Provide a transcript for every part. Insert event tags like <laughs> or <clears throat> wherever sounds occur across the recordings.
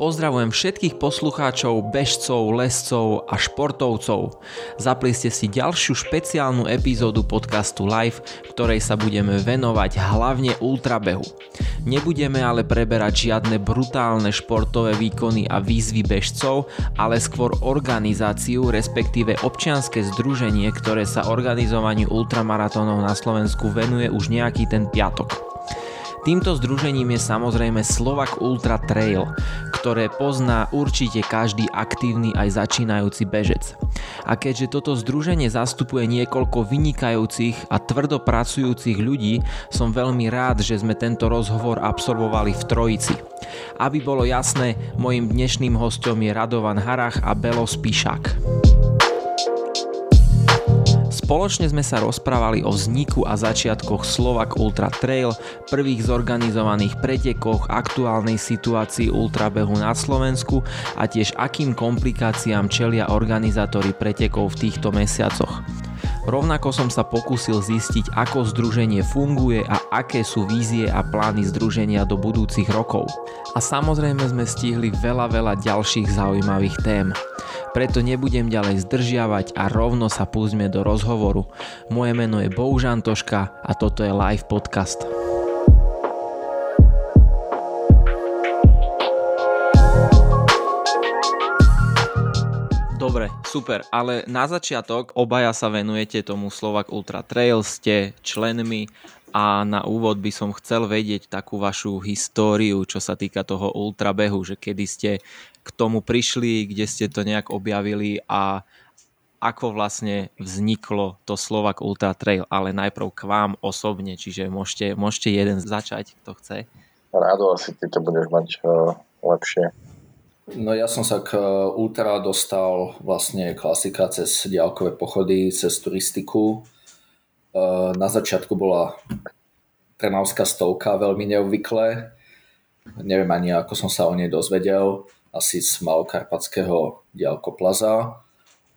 Pozdravujem všetkých poslucháčov, bežcov, lescov a športovcov. Zapli ste si ďalšiu špeciálnu epizódu podcastu Live, ktorej sa budeme venovať hlavne ultrabehu. Nebudeme ale preberať žiadne brutálne športové výkony a výzvy bežcov, ale skôr organizáciu, respektíve občianske združenie, ktoré sa organizovaniu ultramaratónov na Slovensku venuje už nejaký ten piatok. Týmto združením je samozrejme Slovak Ultra Trail, ktoré pozná určite každý aktívny aj začínajúci bežec. A keďže toto združenie zastupuje niekoľko vynikajúcich a tvrdo pracujúcich ľudí, som veľmi rád, že sme tento rozhovor absolvovali v Trojici. Aby bolo jasné, mojim dnešným hostom je Radovan Harach a Belo Spišák. Spoločne sme sa rozprávali o vzniku a začiatkoch Slovak Ultra Trail, prvých zorganizovaných pretekoch, aktuálnej situácii ultrabehu na Slovensku a tiež akým komplikáciám čelia organizátori pretekov v týchto mesiacoch. Rovnako som sa pokúsil zistiť, ako združenie funguje a aké sú vízie a plány združenia do budúcich rokov. A samozrejme sme stihli veľa, veľa ďalších zaujímavých tém. Preto nebudem ďalej zdržiavať a rovno sa púzme do rozhovoru. Moje meno je Bohužan Toška a toto je live podcast. Dobre, super, ale na začiatok obaja sa venujete tomu Slovak Ultra Trail, ste členmi a na úvod by som chcel vedieť takú vašu históriu, čo sa týka toho ultrabehu, že kedy ste k tomu prišli, kde ste to nejak objavili a ako vlastne vzniklo to Slovak Ultra Trail, ale najprv k vám osobne, čiže môžete, môžete jeden začať, kto chce. Rádo asi ty to budeš mať uh, lepšie. No ja som sa k e, Ultra dostal vlastne klasika cez diálkové pochody, cez turistiku Eh, na začiatku bola Trnavská stovka veľmi neobvyklé. Neviem ani, ako som sa o nej dozvedel. Asi z malokarpatského diálkoplaza.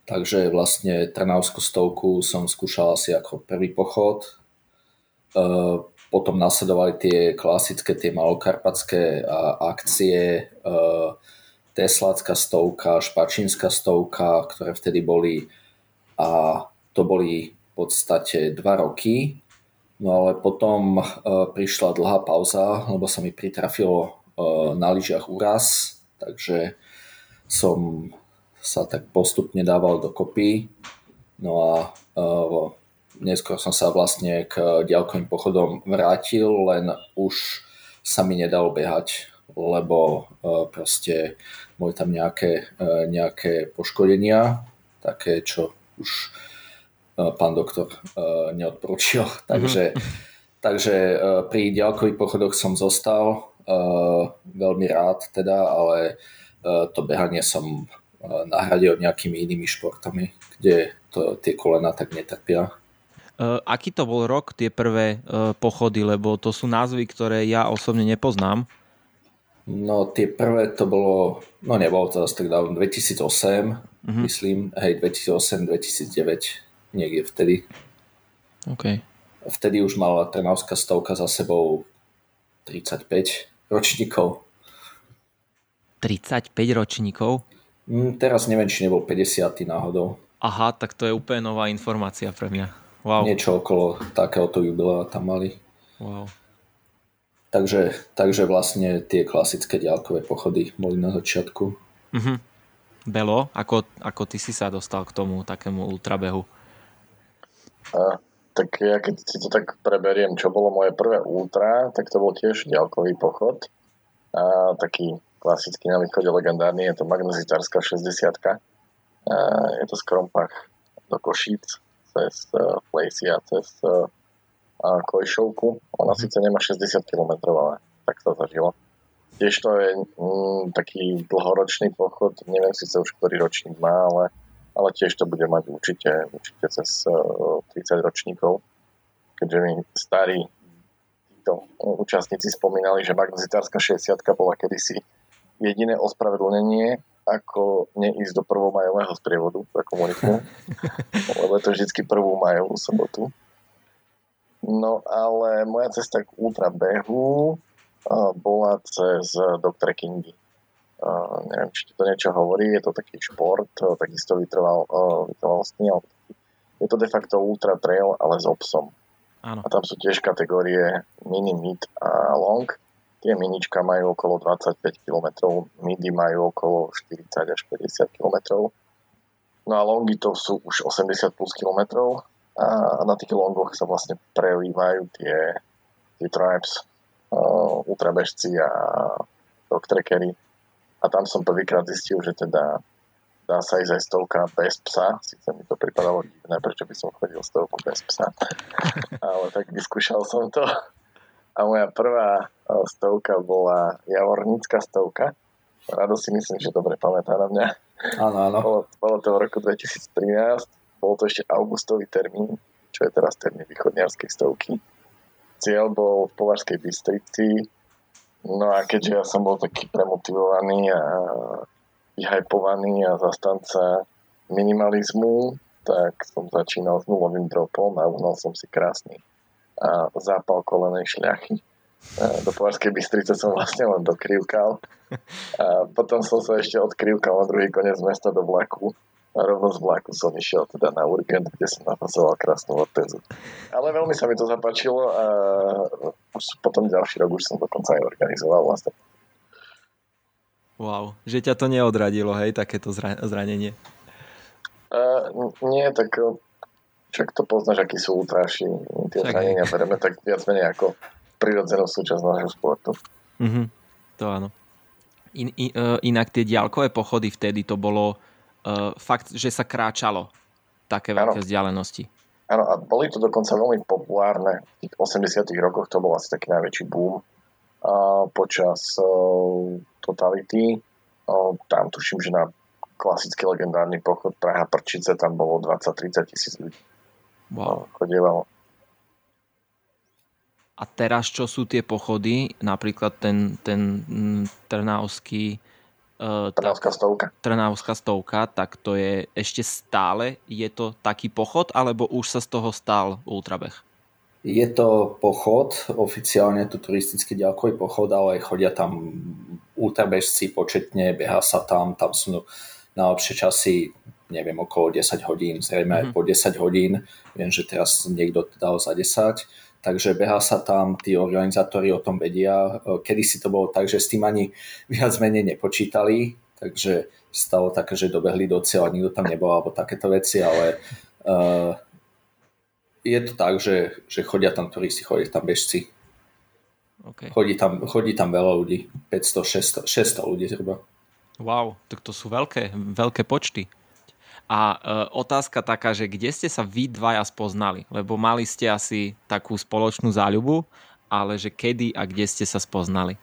Takže vlastne Trnavskú stovku som skúšal asi ako prvý pochod. Eh, potom nasledovali tie klasické, tie malokarpatské akcie, eh, Teslácká stovka, Špačínska stovka, ktoré vtedy boli a to boli podstate dva roky. No ale potom e, prišla dlhá pauza, lebo sa mi pritrafilo e, na lyžiach úraz, takže som sa tak postupne dával dokopy. No a e, neskôr som sa vlastne k ďalkovým pochodom vrátil, len už sa mi nedalo behať, lebo proste boli tam nejaké, nejaké poškodenia, také, čo už pán doktor eh, neodporúčil. <laughs> Takže, mm-hmm. takže eh, pri ďalkových pochodoch som zostal veľmi rád teda, ale to behanie som nahradil nejakými inými športami, kde to, tie kolena tak netrpia. Aký to bol rok, tie prvé pochody, lebo to sú názvy, ktoré ja osobne nepoznám. No tie prvé to bolo, no nebolo to zase tak dávno, 2008, uh-huh. myslím, hej, 2008-2009 niekde vtedy. OK. Vtedy už mala Trnavská stovka za sebou 35 ročníkov. 35 ročníkov? Mm, teraz neviem, či nebol 50 náhodou. Aha, tak to je úplne nová informácia pre mňa. Wow. Niečo okolo takéhoto jubilea tam mali. Wow. Takže, takže vlastne tie klasické diálkové pochody boli na začiatku. Uh-huh. Belo, ako, ako ty si sa dostal k tomu takému ultrabehu? A, tak ja keď si to tak preberiem, čo bolo moje prvé ultra, tak to bol tiež ďalkový pochod. A, taký klasický na východe legendárny, je to magnezitárska 60 a, Je to z Krompach do Košíc cez uh, a cez uh, Kojšovku. Ona mm. síce nemá 60 km, ale tak sa zažilo. Tiež to je mm, taký dlhoročný pochod, neviem síce už ktorý ročník má, ale ale tiež to bude mať určite, určite cez 30 eh, ročníkov, keďže mi starí títo účastníci spomínali, že magnezitárska 60 bola kedysi jediné ospravedlnenie, ako neísť do prvomajového sprievodu pre komunitu, <laughs> lebo je to vždy prvú majovú sobotu. No ale moja cesta k ultrabehu eh, bola cez dok trekkingy. Uh, neviem, či to niečo hovorí, je to taký šport, uh, takisto vytrval, uh, vytrvalostný, ale je to de facto ultra trail, ale s obsom. Áno. A tam sú tiež kategórie mini, mid a long. Tie minička majú okolo 25 km, midi majú okolo 40 až 50 km. No a longy to sú už 80 plus km a na tých longoch sa vlastne prelívajú tie, tie tribes, uh, ultrabežci a trackery. A tam som prvýkrát zistil, že teda dá sa ísť aj stovka bez psa. Sice mi to pripadalo divné, prečo by som chodil stovku bez psa. <laughs> Ale tak vyskúšal som to. A moja prvá stovka bola javornícka stovka. Rado si myslím, že dobre pamätá na mňa. Áno, áno. Bolo, bolo to v roku 2013. Bol to ešte augustový termín, čo je teraz termín východniarskej stovky. Cieľ bol v Považskej Bystrici. No a keďže ja som bol taký premotivovaný a vyhypovaný a zastanca minimalizmu, tak som začínal s nulovým dropom a uhnal som si krásny a zápal kolenej šľachy. Do Povarskej Bystrice som vlastne len dokrivkal. <laughs> A potom som sa ešte odkrivkal na druhý koniec mesta do vlaku. A rovno z vlaku som išiel teda na Urgent, kde som napasoval krásnu ortézu. Ale veľmi sa mi to zapáčilo a potom ďalší rok už som dokonca aj organizoval vlastne Wow, že ťa to neodradilo, hej, takéto zranenie? Uh, nie, tak však to poznáš, akí sú ultráši. Tie však zranenia bereme tak viac menej ako prirodzenú súčasť nášho sportu. Uh-huh. To áno. In, in, uh, inak tie diálkové pochody vtedy to bolo uh, fakt, že sa kráčalo také veľké ano. vzdialenosti. Áno, a boli to dokonca veľmi populárne. V tých 80 rokoch to bol asi taký najväčší boom uh, počas uh, totality. O, tam tuším, že na klasický legendárny pochod Praha Prčice tam bolo 20-30 tisíc ľudí. Wow. Chodievalo. A teraz čo sú tie pochody? Napríklad ten, ten mm, Trnavský uh, Trnavská stovka. Trnavská stovka, tak to je ešte stále, je to taký pochod, alebo už sa z toho stal ultrabeh? Je to pochod, oficiálne to turistický ďalkový pochod, ale chodia tam ultrabežci početne, beha sa tam, tam sú najlepšie časy, neviem, okolo 10 hodín, zrejme mm-hmm. aj mhm. po 10 hodín, viem, že teraz niekto dal za 10, takže beha sa tam, tí organizátori o tom vedia. Kedy si to bolo tak, že s tým ani viac menej nepočítali, takže stalo také, že dobehli do cieľa, nikto tam nebol, alebo takéto veci, ale uh, je to tak, že, že chodia tam turisti, chodia tam bežci. Okay. Chodí, tam, chodí tam veľa ľudí, 500, 600, 600 ľudí zhruba. Wow, tak to sú veľké, veľké počty. A e, otázka taká, že kde ste sa vy dvaja spoznali? Lebo mali ste asi takú spoločnú záľubu, ale že kedy a kde ste sa spoznali?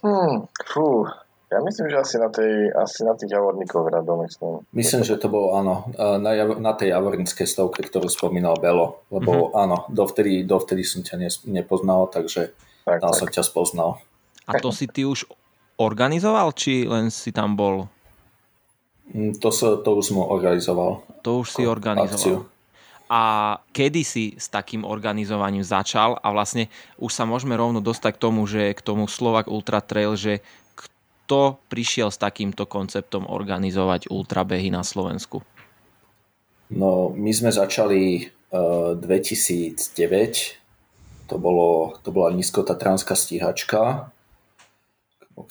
Hmm, fú, ja myslím, že asi na, tej, asi na tých javorníkoch radom myslím. Myslím, že to bolo áno, na, na tej javorníckej stovke, ktorú spomínal Belo, lebo mm-hmm. áno, dovtedy, dovtedy som ťa nepoznal, takže tak, tam tak. som ťa spoznal. A to si ty už organizoval, či len si tam bol? Mm, to, sa, to už som organizoval. To už si organizoval. Akciu. A kedy si s takým organizovaním začal a vlastne už sa môžeme rovno dostať k tomu, že k tomu Slovak Ultra Trail, že kto prišiel s takýmto konceptom organizovať ultrabehy na Slovensku? No, my sme začali uh, eh, 2009. To, bolo, to bola nízkotatranská stíhačka,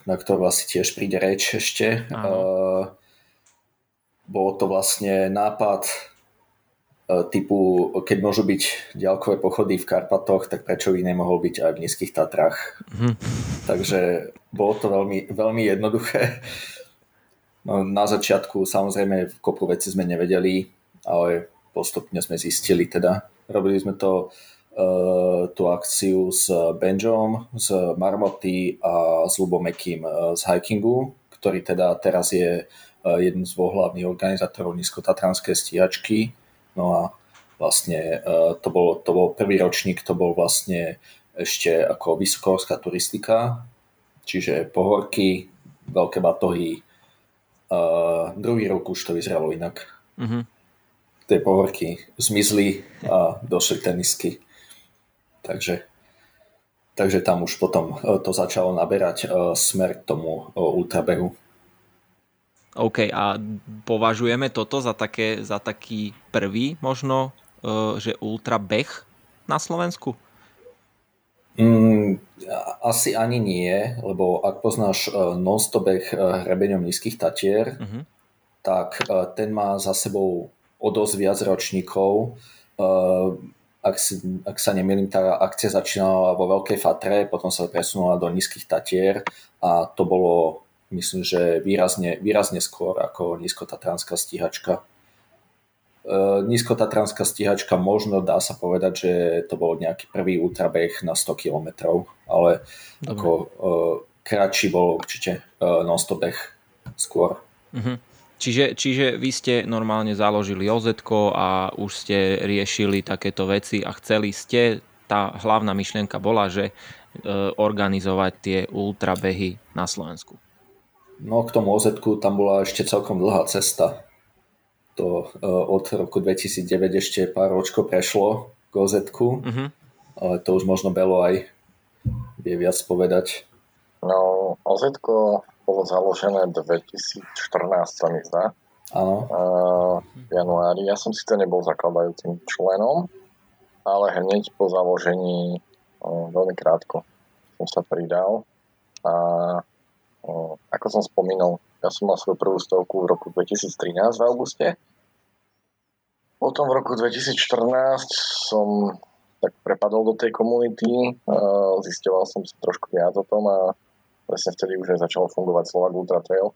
na ktorú asi tiež príde reč ešte. Uh, bolo to vlastne nápad E, typu, keď môžu byť ďalkové pochody v Karpatoch, tak prečo by nemohol byť aj v Nízkych Tatrách. Mm. Takže bolo to veľmi, veľmi jednoduché. No, na začiatku samozrejme v kopu veci sme nevedeli, ale postupne sme zistili teda. Robili sme to uh, tú akciu s Benjom, z Marmoty a s Lubomekým uh, z hikingu, ktorý teda teraz je jeden z hlavných organizátorov nízkotatranskej stíhačky No a vlastne e, to bol, to bol prvý ročník, to bol vlastne ešte ako vysokohorská turistika, čiže pohorky, veľké batohy. Uh, druhý rok už to vyzeralo inak. Uh-huh. Tie pohorky zmizli a došli tenisky. Takže, takže tam už potom to začalo naberať smer k tomu ultrabehu. OK, a považujeme toto za, také, za taký prvý možno, že ultra beh na Slovensku? Mm, asi ani nie, lebo ak poznáš uh, non-stop beh uh, hrebeňom nízkych tatier, uh-huh. tak ten má za sebou o dosť viac ročníkov. Ak, si, ak sa nemýlim, tá akcia začínala vo Veľkej Fatre, potom sa presunula do nízkych tatier a to bolo, myslím, že výrazne, výrazne skôr ako nízkotatranská stíhačka. E, nízkotatranská stíhačka možno dá sa povedať, že to bol nejaký prvý ultrabeh na 100 km, ale Dobre. ako uh, kratší bol určite uh, non-stop beh skôr. Uh-huh. Čiže, čiže vy ste normálne založili oz a už ste riešili takéto veci a chceli ste, tá hlavná myšlienka bola, že uh, organizovať tie ultrabehy na Slovensku. No k tomu oz tam bola ešte celkom dlhá cesta to uh, od roku 2009 ešte pár ročko prešlo k oz uh-huh. ale to už možno Belo aj vie viac povedať. No, oz bolo založené 2014, sa mi zdá. Áno. Uh, v januári. Ja som síce nebol zakladajúcim členom, ale hneď po založení uh, veľmi krátko som sa pridal. A uh, ako som spomínal, ja som mal svoju prvú stovku v roku 2013 v auguste. Potom v roku 2014 som tak prepadol do tej komunity, zistoval som si trošku viac o tom a presne vtedy už aj začalo fungovať Slovak Ultra Trail.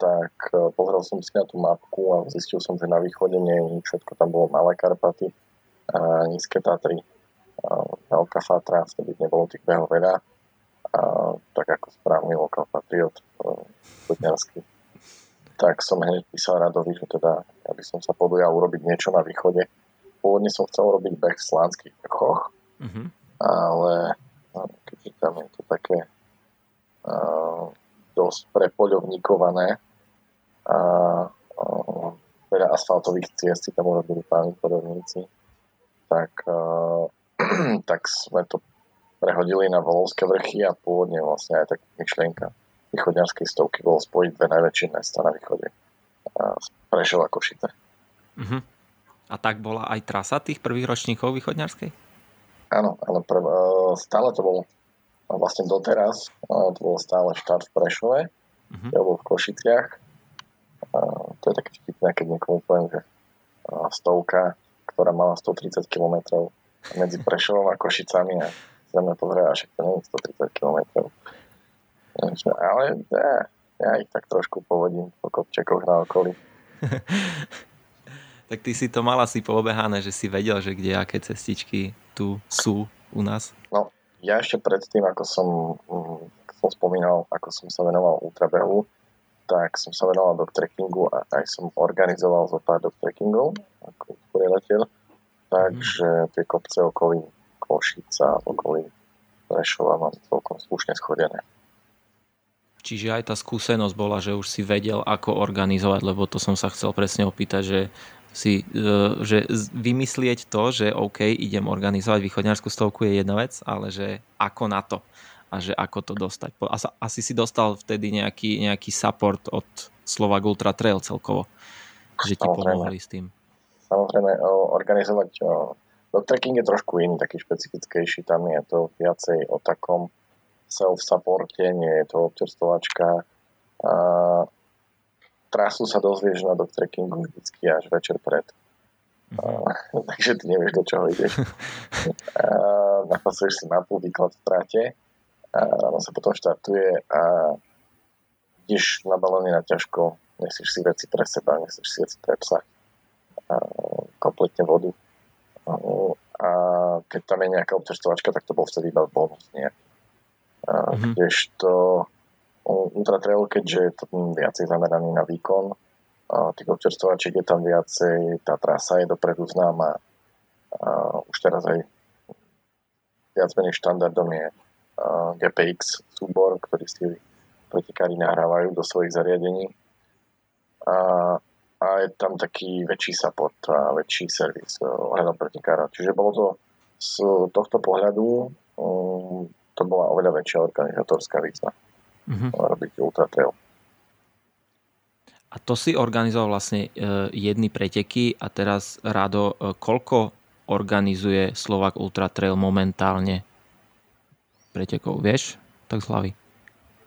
Tak e, pozrel som si na tú mapku a zistil som, že na východe nie je všetko tam bolo Malé Karpaty, a Nízke Tatry, Veľká Fatra, vtedy nebolo tých behov veľa a tak ako správny lokal patriot chodňarský, tak som hneď písal Radovi, že teda ja by som sa podujal urobiť niečo na východe. Pôvodne som chcel robiť beh v slánskych vrchoch, mm-hmm. ale no, keďže tam je to také uh, dosť prepoľovníkované a uh, veľa asfaltových ciest, tam urobili páni poľovníci, tak, uh, <clears throat> tak sme to prehodili na Volovské vrchy a pôvodne vlastne aj tak myšlienka východňarskej stovky bolo spojiť dve najväčšie mesta na východe. Prešova Košice. Uh-huh. A tak bola aj trasa tých prvých ročníkov východňarskej? Áno, ale prv, e, stále to bol vlastne doteraz, e, to bol stále štart v Prešove, uh-huh. ja bol v Košiciach. To je také vtipné, keď niekomu poviem, že stovka, ktorá mala 130 km medzi Prešovom a Košicami a sa mňa pozrie, že to nie je 130 km. Ale ja, ja ich tak trošku povodím po kopčekoch na okolí. <laughs> tak ty si to mal asi poobehané, že si vedel, že kde aké cestičky tu sú u nás? No, ja ešte predtým, ako som, mm, som spomínal, ako som sa venoval ultrabehu, tak som sa venoval do trekkingu a aj som organizoval zo pár do trekkingov ako priateľ. Takže mm. tie kopce okolí Košica, okolí Prešova mám celkom slušne schodené. Čiže aj tá skúsenosť bola, že už si vedel, ako organizovať, lebo to som sa chcel presne opýtať, že si, e, že vymyslieť to, že OK, idem organizovať východňarskú stovku je jedna vec, ale že ako na to a že ako to dostať. Asi si dostal vtedy nejaký, nejaký support od Slovak Ultra Trail celkovo, že ti pomohli s tým. Samozrejme, organizovať Trekking je trošku iný, taký špecifickejší, tam je to viacej o takom self-supporte, nie je to občerstvovačka. A trasu sa dozvieš na trekkingu vždycky až večer pred. A, <laughs> takže ty nevieš, do čoho ideš. napasuješ si mapu, výklad v tráte a ráno sa potom štartuje a ideš balóne na ťažko, nesieš si veci pre seba, nesieš si veci pre psa, a kompletne vodu a keď tam je nejaká obcestovačka, tak to bol vtedy iba bonus nejaký. Mm-hmm. Kdežto Ultra Trail, keďže je to viacej zameraný na výkon, a tých občerstvovačiek je tam viacej, tá trasa je dopredu známa. A už teraz aj viac menej štandardom je GPX súbor, ktorý si pretekári nahrávajú do svojich zariadení. A a je tam taký väčší support a väčší servis eh, ohľadom pretekára. Čiže bolo to z tohto pohľadu um, to bola oveľa väčšia organizátorská výzva uh-huh. robiť Ultra Trail. A to si organizoval vlastne e, jedny preteky a teraz Rado, koľko organizuje Slovak Ultra Trail momentálne pretekov, vieš? Tak z hlavy.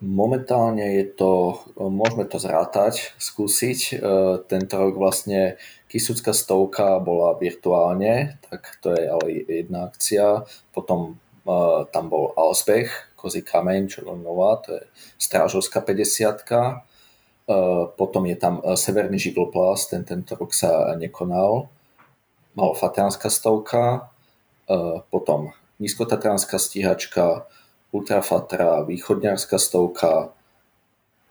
Momentálne je to, môžeme to zrátať, skúsiť. E, tento rok vlastne Kisucká stovka bola virtuálne, tak to je ale jedna akcia. Potom e, tam bol Alsbech, Kozí kameň, čo je nová, to je Strážovská 50 e, Potom je tam Severný živloplás, ten tento rok sa nekonal. Malofatránska stovka, potom Nízkotatránska stíhačka, Ultrafatra, východňarská stovka,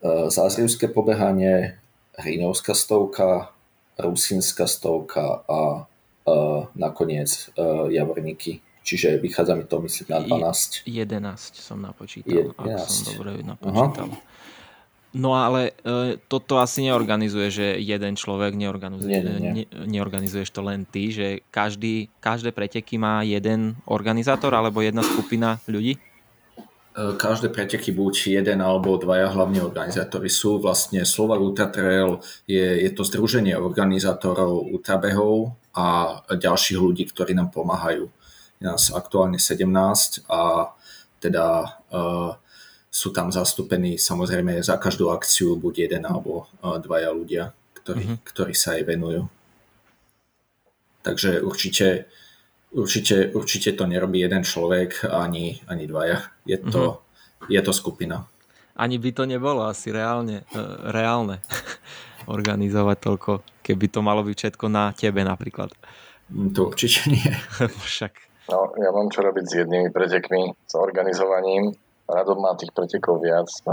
e, Zázrivské pobehanie, Hriňovská stovka, Rusínska stovka a e, nakoniec e, Javorníky. Čiže vychádza mi to, myslím, na 12. 11 som napočítal, 11. ak som dobre napočítal. Aha. No ale e, toto asi neorganizuje, že jeden človek neorganizuje, nie, nie, nie. Ne, neorganizuješ to len ty, že každý, každé preteky má jeden organizátor alebo jedna skupina ľudí? E, každé preteky buď jeden alebo dvaja hlavní organizátori sú. Vlastne Slovak Ultra Trail je, je to združenie organizátorov ultrabehov a ďalších ľudí, ktorí nám pomáhajú. Je nás aktuálne 17 a teda uh, sú tam zastúpení samozrejme za každú akciu buď jeden alebo uh, dvaja ľudia, ktorí, mm-hmm. ktorí sa jej venujú. Takže určite Určite, určite to nerobí jeden človek ani, ani dvaja. Je to, mm-hmm. je to skupina. Ani by to nebolo asi reálne, e, reálne <laughs> organizovať toľko, keby to malo byť všetko na tebe napríklad. Mm, to určite nie. <laughs> Však. No, ja mám čo robiť s jednými pretekmi, s organizovaním. Radom má tých pretekov viac. E,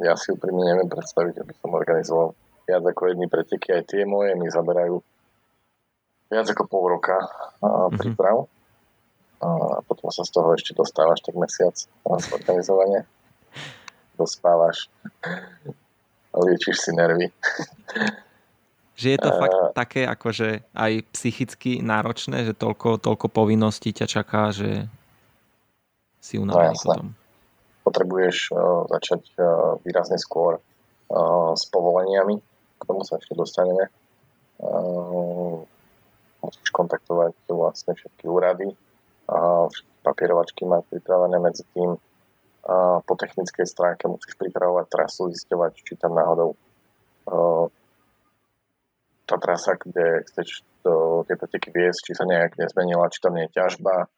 ja si úprimne neviem predstaviť, aby som organizoval viac ako jedný preteky. Aj tie moje mi zaberajú viac ako pol roka uh, príprav. A potom sa z toho ešte dostávaš tak mesiac z organizovania. Dospávaš. Liečíš si nervy. Že je to uh, fakt také akože aj psychicky náročné, že toľko, toľko povinností ťa čaká, že si unavený no, potom. Potrebuješ uh, začať uh, výrazne skôr uh, s povoleniami, k tomu sa ešte dostaneme. Uh, musíš kontaktovať vlastne všetky úrady a papierovačky mať pripravené medzi tým. A po technickej stránke musíš pripravovať trasu, zisťovať, či tam náhodou tá trasa, kde chceš do tie preteky viesť, či sa nejak nezmenila, či tam nie je ťažba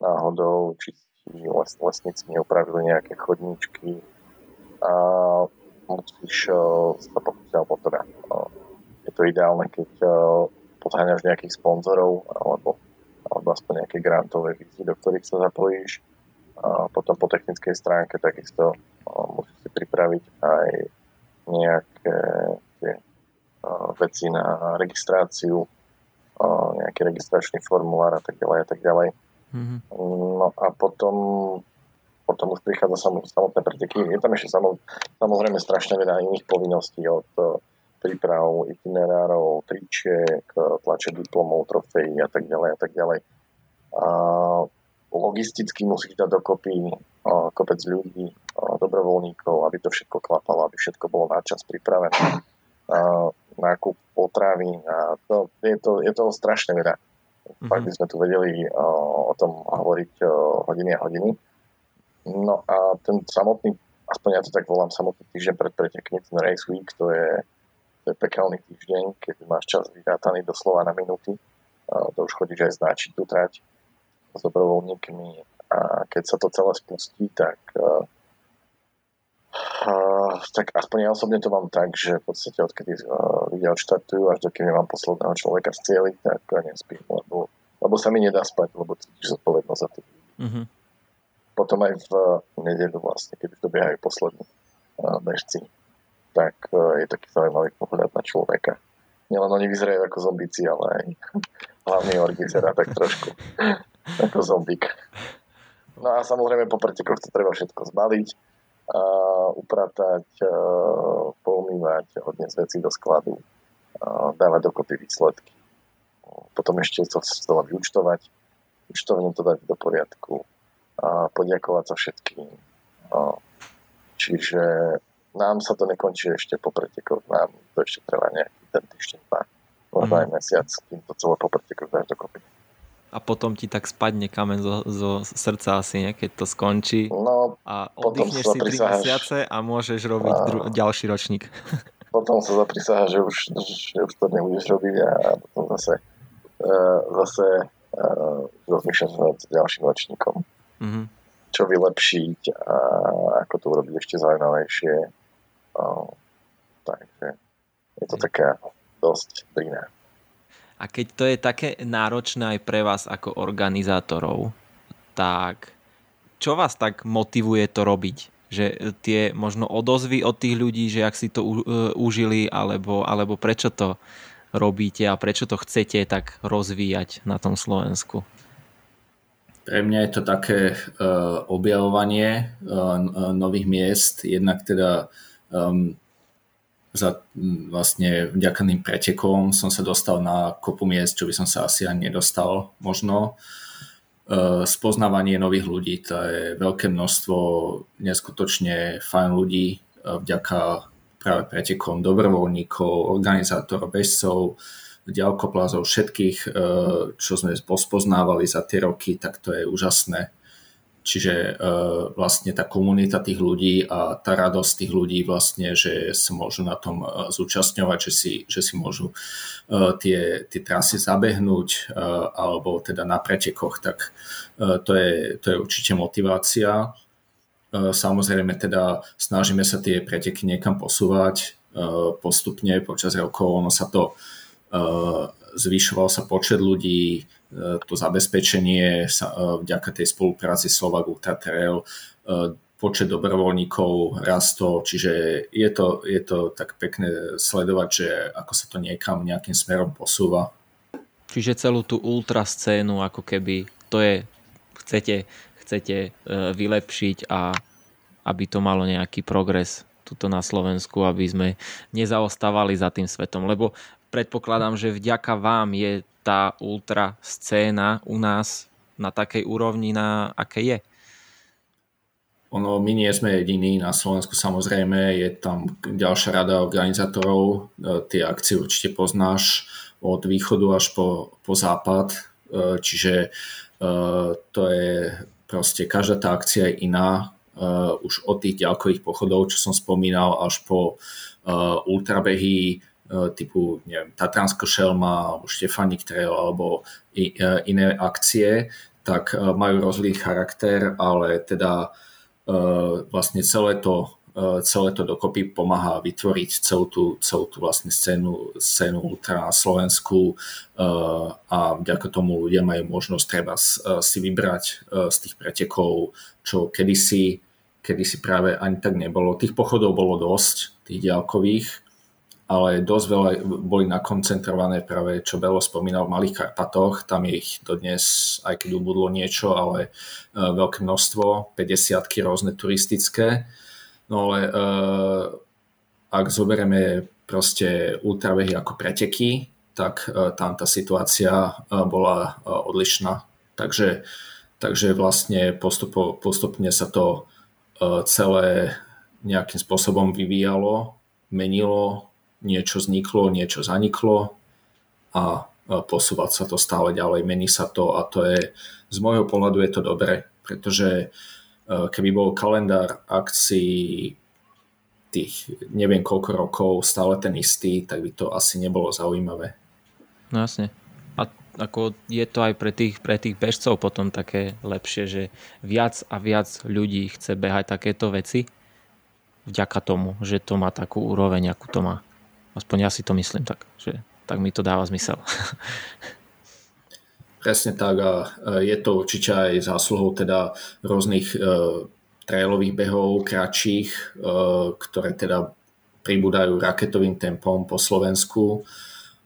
náhodou, či les, lesníci neupravili nejaké chodníčky a musíš sa pokúsiť, alebo teda je to ideálne, keď poháňaš nejakých sponzorov alebo, alebo aspoň nejaké grantové výzvy, do ktorých sa zapojíš. A potom po technickej stránke takisto musíš si pripraviť aj nejaké tie veci na registráciu, nejaký registračný formulár a tak ďalej a tak ďalej. Mm-hmm. No a potom potom už prichádza samotné preteky. Je tam ešte samozrejme strašne veľa iných povinností od príprav, itinerárov, tričiek, tlače diplomov, trofejí a tak ďalej a tak ďalej. A logisticky musí dať dokopy kopec ľudí, dobrovoľníkov, aby to všetko klapalo, aby všetko bolo na čas pripravené. Nákup potravy, a to, je, to, je to strašne veľa. Mm-hmm. Fakt by sme tu vedeli o tom hovoriť hodiny a hodiny. No a ten samotný, aspoň ja to tak volám, samotný týždeň pred pretekmi, ten race week, to je pekelný týždeň, keď máš čas vyrátaný doslova na minúty. To už chodíš aj značiť tú trať s dobrovoľníkmi a keď sa to celé spustí, tak Uh, tak aspoň ja osobne to mám tak, že v podstate odkedy uh, ľudia odštartujú až dokým nemám posledného človeka z cieli, tak uh, nespím, lebo, lebo sa mi nedá spať, lebo cítiš zodpovednosť za to. Mm-hmm. Potom aj v uh, nedeľu vlastne, keď už dobiehajú poslední uh, bežci, tak e, je taký zaujímavý na človeka. Nielen oni vyzerajú ako zombici, ale aj hlavný org vyzerá tak trošku <laughs> ako zombik. No a samozrejme po pretekoch to treba všetko zbaliť, a upratať, a poumývať, odniesť veci do skladu, a dávať dokopy výsledky. Potom ešte to znova vyučtovať, účtovne to dať do poriadku, a a poďakovať sa všetkým. Čiže nám sa to nekončí ešte po pretekoch, nám to ešte trvá nejaký ten týždeň, dva, možno aj mhm. mesiac, kým to celé po pretekoch dáš dokopy. A potom ti tak spadne kamen zo, zo srdca asi, nie? keď to skončí. No, a oddychneš si 3 mesiace a môžeš robiť a... dru- ďalší ročník. Potom sa zaprisáha, že už, že už to nebudeš robiť a potom zase, uh, zase uh, rozmýšľaš nad ďalším ročníkom. Mm-hmm. Čo vylepšiť a ako to urobiť ešte zaujímavejšie. To také dosť driné. A keď to je také náročné aj pre vás ako organizátorov, tak čo vás tak motivuje to robiť? Že tie možno odozvy od tých ľudí, že ak si to u, uh, užili, alebo, alebo prečo to robíte a prečo to chcete tak rozvíjať na tom Slovensku? Pre mňa je to také uh, objavovanie uh, nových miest, jednak teda um, za, vlastne vďaka tým pretekom som sa dostal na kopu miest, čo by som sa asi ani nedostal možno. E, spoznávanie nových ľudí, to je veľké množstvo neskutočne fajn ľudí e, vďaka práve pretekom dobrovoľníkov, organizátorov, bežcov, ďalkoplázov, všetkých, e, čo sme pospoznávali za tie roky, tak to je úžasné Čiže uh, vlastne tá komunita tých ľudí a tá radosť tých ľudí vlastne, že sa môžu na tom uh, zúčastňovať, že si, že si môžu uh, tie, tie trasy zabehnúť uh, alebo teda na pretekoch, tak uh, to, je, to je určite motivácia. Uh, samozrejme teda snažíme sa tie preteky niekam posúvať uh, postupne počas rokov, ono sa to uh, zvyšoval sa počet ľudí, E, to zabezpečenie sa, e, vďaka tej spolupráci Slovak Ultra Trail, e, počet dobrovoľníkov rastol, čiže je to, je to tak pekné sledovať, že ako sa to niekam nejakým smerom posúva. Čiže celú tú ultra scénu, ako keby to je, chcete, chcete vylepšiť a aby to malo nejaký progres tuto na Slovensku, aby sme nezaostávali za tým svetom, lebo predpokladám, že vďaka vám je tá ultra scéna u nás na takej úrovni, na aké je? Ono, my nie sme jediní na Slovensku, samozrejme, je tam ďalšia rada organizátorov, e, tie akcie určite poznáš od východu až po, po západ, e, čiže e, to je proste, každá tá akcia je iná, už od tých ďalkových pochodov, čo som spomínal, až po ultrabehy, typu neviem, Tatransko Šelma, Štefanik Trail alebo e, iné akcie, tak e, majú rozlý charakter, ale teda vlastne celé to, celé to dokopy pomáha vytvoriť celú tú, celú tú vlastne scénu, scénu ultra na Slovensku a vďaka tomu ľudia majú možnosť treba si vybrať z tých pretekov, čo kedysi, kedysi práve ani tak nebolo. Tých pochodov bolo dosť, tých ďalkových, ale dosť veľa boli nakoncentrované práve, čo Belo spomínal, v Malých Karpatoch. Tam ich dodnes, aj keď ubudlo niečo, ale uh, veľké množstvo, 50 rôzne turistické. No ale uh, ak zoberieme proste ultravehy ako preteky, tak uh, tam tá situácia bola odlišná. Takže, takže vlastne postupo, postupne sa to celé nejakým spôsobom vyvíjalo, menilo, niečo vzniklo, niečo zaniklo a posúvať sa to stále ďalej, mení sa to a to je, z môjho pohľadu je to dobré, pretože e, keby bol kalendár akcií tých neviem koľko rokov stále ten istý, tak by to asi nebolo zaujímavé. No jasne. A ako je to aj pre tých, pre tých bežcov potom také lepšie, že viac a viac ľudí chce behať takéto veci vďaka tomu, že to má takú úroveň, akú to má. Aspoň ja si to myslím tak, že tak mi to dáva zmysel. <laughs> Presne tak a je to určite aj zásluhou teda rôznych uh, trailových behov, kratších, uh, ktoré teda pribúdajú raketovým tempom po Slovensku.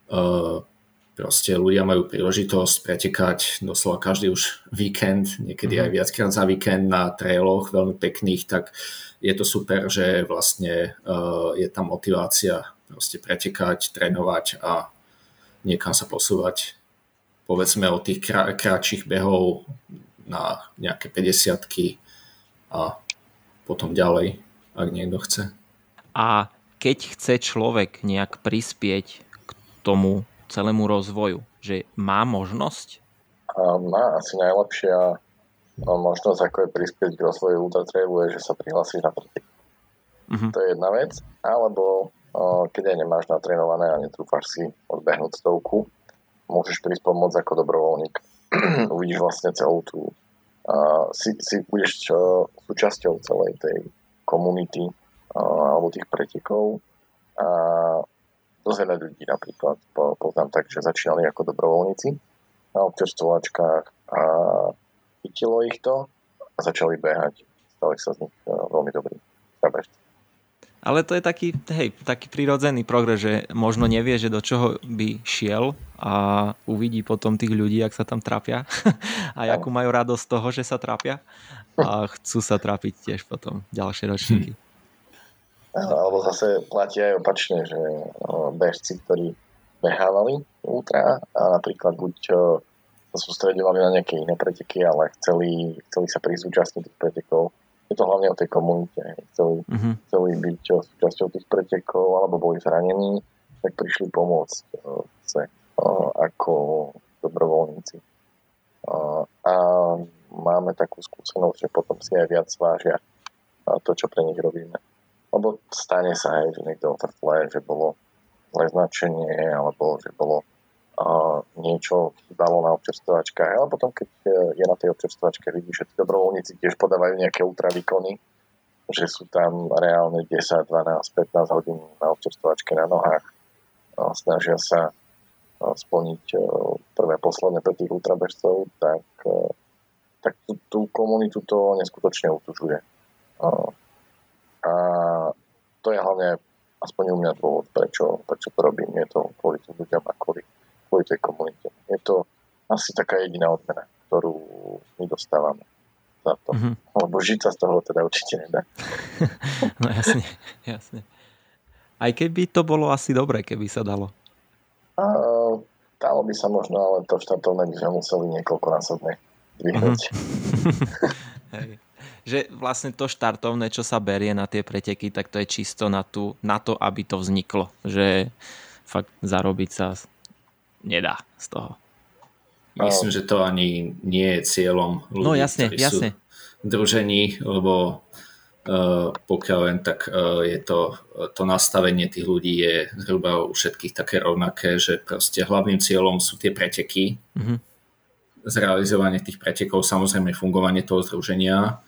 Uh, proste ľudia majú príležitosť pretekať doslova každý už víkend, niekedy mm. aj viackrát za víkend na trailoch veľmi pekných, tak je to super, že vlastne uh, je tam motivácia proste pretekať, trénovať a niekam sa posúvať. Povedzme o tých krátších behov na nejaké 50 a potom ďalej, ak niekto chce. A keď chce človek nejak prispieť k tomu celému rozvoju, že má možnosť? A má asi najlepšia možnosť, ako je prispieť k rozvoju ultratrailu, je, že sa prihlásiš na pretek. Uh-huh. To je jedna vec. Alebo keď aj nemáš natrénované a netrúfaš si odbehnúť stovku, môžeš prísť pomôcť ako dobrovoľník. <clears throat> Uvidíš vlastne celú tú... Uh, si, si budeš uh, súčasťou celej tej komunity uh, alebo tých pretekov. A dosť veľa ľudí napríklad poznám tak, že začínali ako dobrovoľníci na občerstvovačkách a chytilo ich to a začali behať. Stali sa z nich uh, veľmi dobrí bežci. Ale to je taký, hej, taký prirodzený progres, že možno nevie, že do čoho by šiel a uvidí potom tých ľudí, ak sa tam trápia <laughs> a akú majú radosť z toho, že sa trápia a <laughs> chcú sa trápiť tiež potom ďalšie ročníky. Alebo zase platí aj opačne, že bežci, ktorí behávali ultra a napríklad buď sa sústredovali na nejaké iné preteky, ale chceli, chceli sa prísť tých pretekov, je to hlavne o tej komunite. Chceli, uh-huh. chceli byť eh, súčasťou tých pretekov alebo boli zranení, tak prišli pomôcť uh, uh, ako dobrovoľníci. Uh, a máme takú skúsenosť, že potom si aj viac vážia to, čo pre nich robíme. Lebo stane sa aj, že niekto otrfle, že bolo zlé značenie, alebo že bolo niečo chýbalo na občerstvovačkách, ale potom, keď e, je na tej občerstvovačke, vidí, že tí dobrovoľníci tiež podávajú nejaké ultra výkony, že sú tam reálne 10, 12, 15 hodín na občerstvovačke na nohách, uh, snažia sa uh, splniť uh, prvé posledné pre tých ultrabežcov, tak, tak tú, tú komunitu to neskutočne utužuje. Uh, a to je hlavne aspoň u mňa dôvod, prečo, prečo to robím. Je to kvôli tým ľuďom a kvôli kvôli tej komunite. Je to asi taká jediná odmena, ktorú my dostávame za to. Mm-hmm. Lebo žiť sa z toho teda určite nedá. <laughs> no jasne, jasne. Aj keby to bolo asi dobré, keby sa dalo. A, dalo by sa možno, ale to štartovné by sme museli niekoľkonásobne dvihnúť. <laughs> Mm-hmm. Že vlastne to štartovné, čo sa berie na tie preteky, tak to je čisto na, tú, na to, aby to vzniklo. Že fakt zarobiť sa nedá z toho. Myslím, že to ani nie je cieľom ľudí, no, jasne, ktorí jasne. sú družení, lebo uh, pokiaľ len tak uh, je to, to nastavenie tých ľudí je zhruba u všetkých také rovnaké, že proste hlavným cieľom sú tie preteky, mm-hmm. zrealizovanie tých pretekov, samozrejme fungovanie toho združenia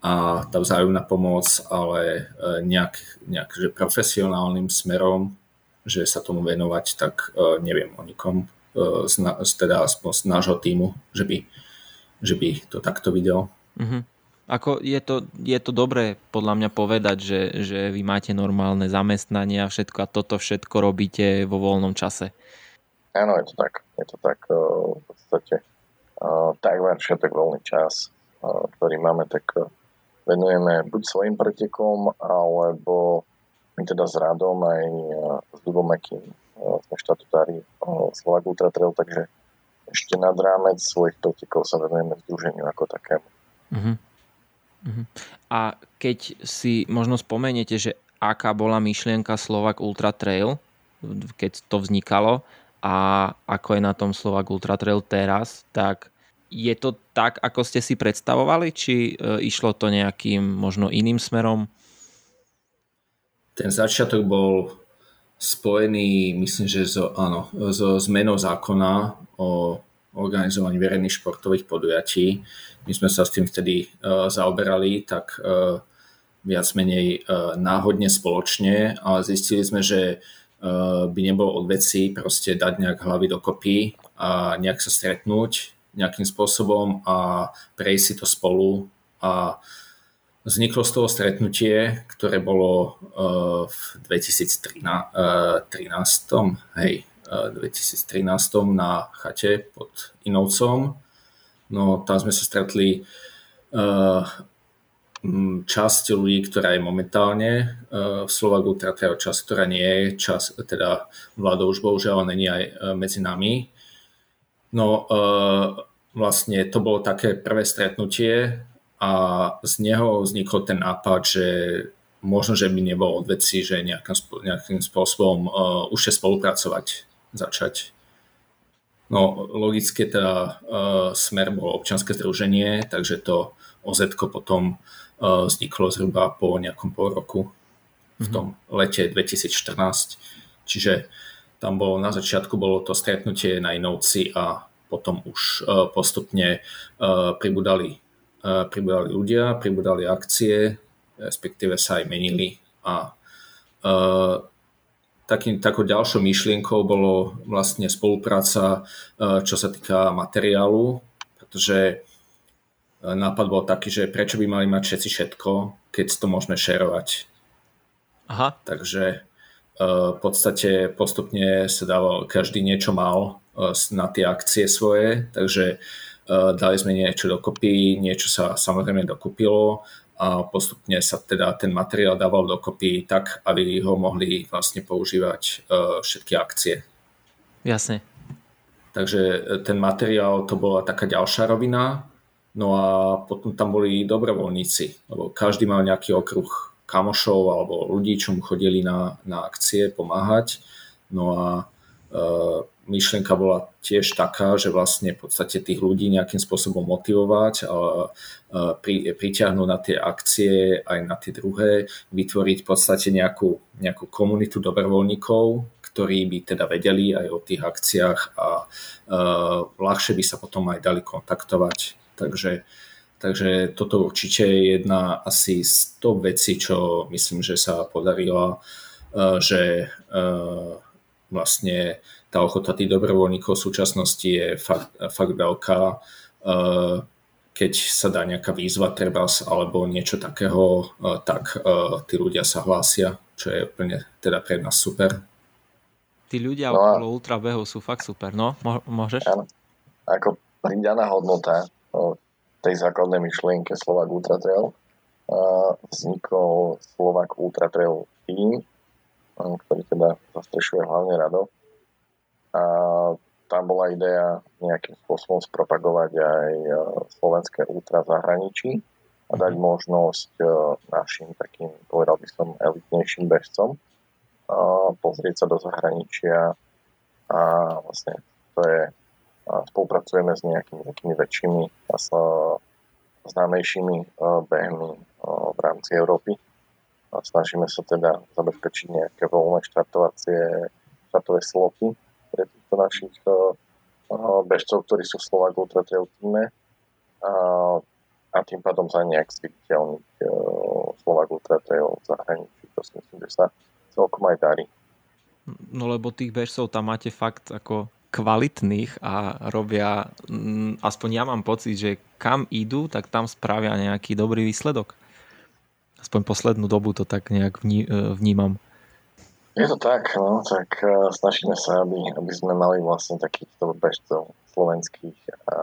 a tá vzájomná pomoc, ale uh, nejak, nejak že profesionálnym smerom že sa tomu venovať, tak uh, neviem o nikom, uh, z, na, z, teda aspoň z nášho týmu, že by, že by to takto videl. Uh-huh. Ako je to, je to dobré podľa mňa povedať, že, že vy máte normálne zamestnania a všetko a toto všetko robíte vo voľnom čase. Áno, je to tak. Je to tak uh, v podstate uh, takmer všetok voľný čas, uh, ktorý máme, tak venujeme buď svojim pretekom, alebo my teda s Radom aj s Dubom Mekým sme štatutári Slovak Ultra Trail, takže ešte nad rámec svojich pretekov sa venujeme združeniu ako takému. Uh-huh. Uh-huh. A keď si možno spomeniete, že aká bola myšlienka Slovak Ultra Trail, keď to vznikalo a ako je na tom Slovak Ultra Trail teraz, tak je to tak, ako ste si predstavovali, či e, išlo to nejakým možno iným smerom? Ten začiatok bol spojený, myslím, že so, áno, so zmenou zákona o organizovaní verejných športových podujatí. My sme sa s tým vtedy uh, zaoberali tak uh, viac menej uh, náhodne spoločne, ale zistili sme, že uh, by nebolo od veci proste dať nejak hlavy dokopy a nejak sa stretnúť nejakým spôsobom a prejsť si to spolu a uh, Vzniklo z toho stretnutie, ktoré bolo uh, v 2013, uh, 13, hej, uh, 2013 na chate pod Inovcom. No tam sme sa stretli časť ľudí, ktorá je momentálne v Slovaku, teda časť, ktorá nie je, čas, teda vláda už bohužiaľ není aj medzi nami. No vlastne to bolo také prvé stretnutie a z neho vznikol ten nápad, že možno, že by nebolo od veci, že nejakým, nejakým spôsobom uh, už spolupracovať, začať. No logické teda uh, smer bolo občanské združenie, takže to oz potom uh, vzniklo zhruba po nejakom pol roku v mhm. tom lete 2014. Čiže tam bolo na začiatku bolo to stretnutie na Inovci a potom už uh, postupne uh, pribudali pribudali ľudia, pribudali akcie, respektíve sa aj menili a uh, takým, takou ďalšou myšlienkou bolo vlastne spolupráca, uh, čo sa týka materiálu, pretože nápad bol taký, že prečo by mali mať všetci všetko, keď to môžeme šerovať. Aha. Takže v podstate postupne sa dával, každý niečo mal na tie akcie svoje, takže uh, dali sme niečo dokopy, niečo sa samozrejme dokúpilo a postupne sa teda ten materiál dával dokopy tak, aby ho mohli vlastne používať eh, všetky akcie. Jasne. Takže eh, ten materiál to bola taká ďalšia rovina, no a potom tam boli dobrovoľníci, lebo každý mal nejaký okruh kamošov alebo ľudí, čo mu chodili na, na akcie pomáhať. No a myšlienka bola tiež taká, že vlastne v podstate tých ľudí nejakým spôsobom motivovať a pri, pritiahnuť na tie akcie aj na tie druhé, vytvoriť v podstate nejakú, nejakú komunitu dobrovoľníkov, ktorí by teda vedeli aj o tých akciách a uh, ľahšie by sa potom aj dali kontaktovať. Takže, takže toto určite je jedna asi z to veci, čo myslím, že sa podarilo, uh, že uh, vlastne tá ochota tých dobrovoľníkov v súčasnosti je fakt, fakt veľká. Eh, keď sa dá nejaká výzva treba alebo niečo takého, eh, tak eh, tí ľudia sa hlásia, čo je úplne teda pre nás super. Tí ľudia no okolo ultrabehu sú fakt super, no? Môžeš? Áno. Ako pridaná hodnota tej základnej myšlienke Slovak Ultra Trail vznikol Slovak Ultra Trail Team, ktorý teda zastrešuje hlavne Rado a tam bola idea nejakým spôsobom spropagovať aj e, slovenské ultra zahraničí a dať mhm. možnosť e, našim takým, povedal by som, elitnejším bežcom pozrieť sa do zahraničia a vlastne to je spolupracujeme s nejakými takými väčšími a s známejšími e, behmi v rámci Európy. A snažíme sa teda zabezpečiť nejaké voľné štartovacie štartové sloty týchto našich uh, bežcov, ktorí sú Slovak Ultra Trail týme a, a tým pádom za nejak zviditeľniť uh, Slovak Ultra Trail v zahraničí. To si myslím, že sa celkom aj darí. No lebo tých bežcov tam máte fakt ako kvalitných a robia, mm, aspoň ja mám pocit, že kam idú, tak tam spravia nejaký dobrý výsledok. Aspoň poslednú dobu to tak nejak vnímam. Je to tak, no, tak uh, snažíme sa, aby, aby sme mali vlastne takýchto bežcov slovenských a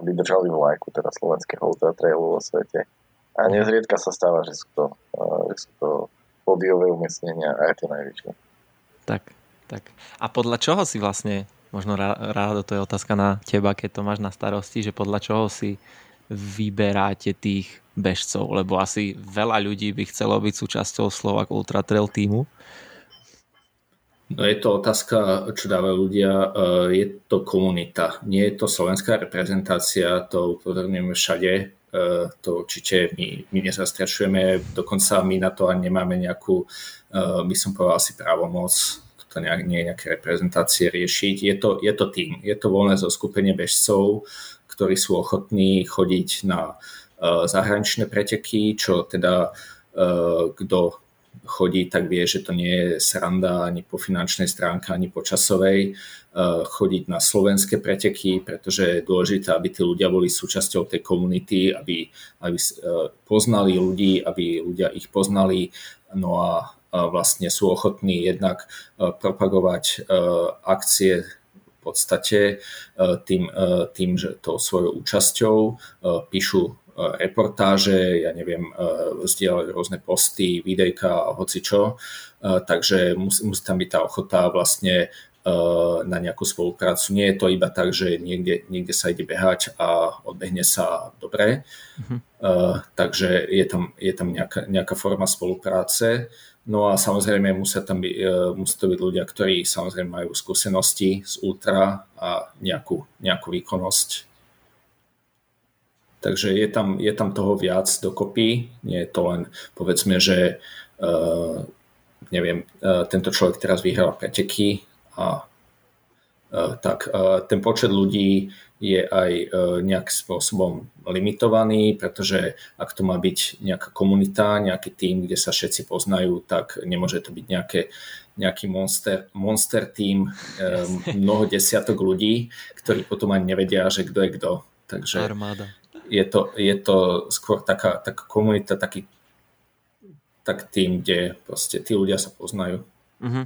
aby držali vlajku teda slovenského ultratrailu vo svete. A nezriedka sa stáva, že sú to, uh, že sú to pódiové umiestnenia a je to najvyššie. Tak, tak. A podľa čoho si vlastne, možno rádo to je otázka na teba, keď to máš na starosti, že podľa čoho si vyberáte tých bežcov, lebo asi veľa ľudí by chcelo byť súčasťou Slovak Ultra Trail týmu. No je to otázka, čo dávajú ľudia. E, je to komunita. Nie je to slovenská reprezentácia, to upozorňujeme všade. E, to určite my, my nezastrašujeme, dokonca my na to ani nemáme nejakú, e, by som povedal asi právomoc, to nejak, nie je nejaké reprezentácie riešiť. Je to, je to tým, je to voľné zoskupenie bežcov, ktorí sú ochotní chodiť na zahraničné preteky, čo teda kto chodí, tak vie, že to nie je sranda ani po finančnej stránke, ani po časovej eh, chodiť na slovenské preteky, pretože je dôležité, aby tí ľudia boli súčasťou tej komunity, aby, aby eh, poznali ľudí, aby ľudia ich poznali, no a vlastne sú ochotní jednak eh, propagovať akcie v podstate tým, tým že tou svojou účasťou píšu reportáže, ja neviem, zdieľať rôzne posty, videjka a hoci čo. Takže musí, musí tam byť tá ochota vlastne na nejakú spoluprácu. Nie je to iba tak, že niekde, niekde sa ide behať a odbehne sa dobre. Uh-huh. Takže je tam, je tam nejaká, nejaká forma spolupráce. No a samozrejme musia tam byť, musí to byť ľudia, ktorí samozrejme majú skúsenosti z ultra a nejakú, nejakú výkonnosť. Takže je tam, je tam toho viac dokopy. Nie je to len, povedzme, že uh, neviem, uh, tento človek teraz vyhráva preteky a uh, tak uh, ten počet ľudí je aj uh, nejakým spôsobom limitovaný, pretože ak to má byť nejaká komunita, nejaký tým, kde sa všetci poznajú, tak nemôže to byť nejaké, nejaký monster, monster tým, um, <laughs> mnoho desiatok ľudí, ktorí potom ani nevedia, že kto je kto. Takže Armáda je to, je to skôr taká, taká komunita, taký tak tým, kde proste tí ľudia sa poznajú. Mm-hmm.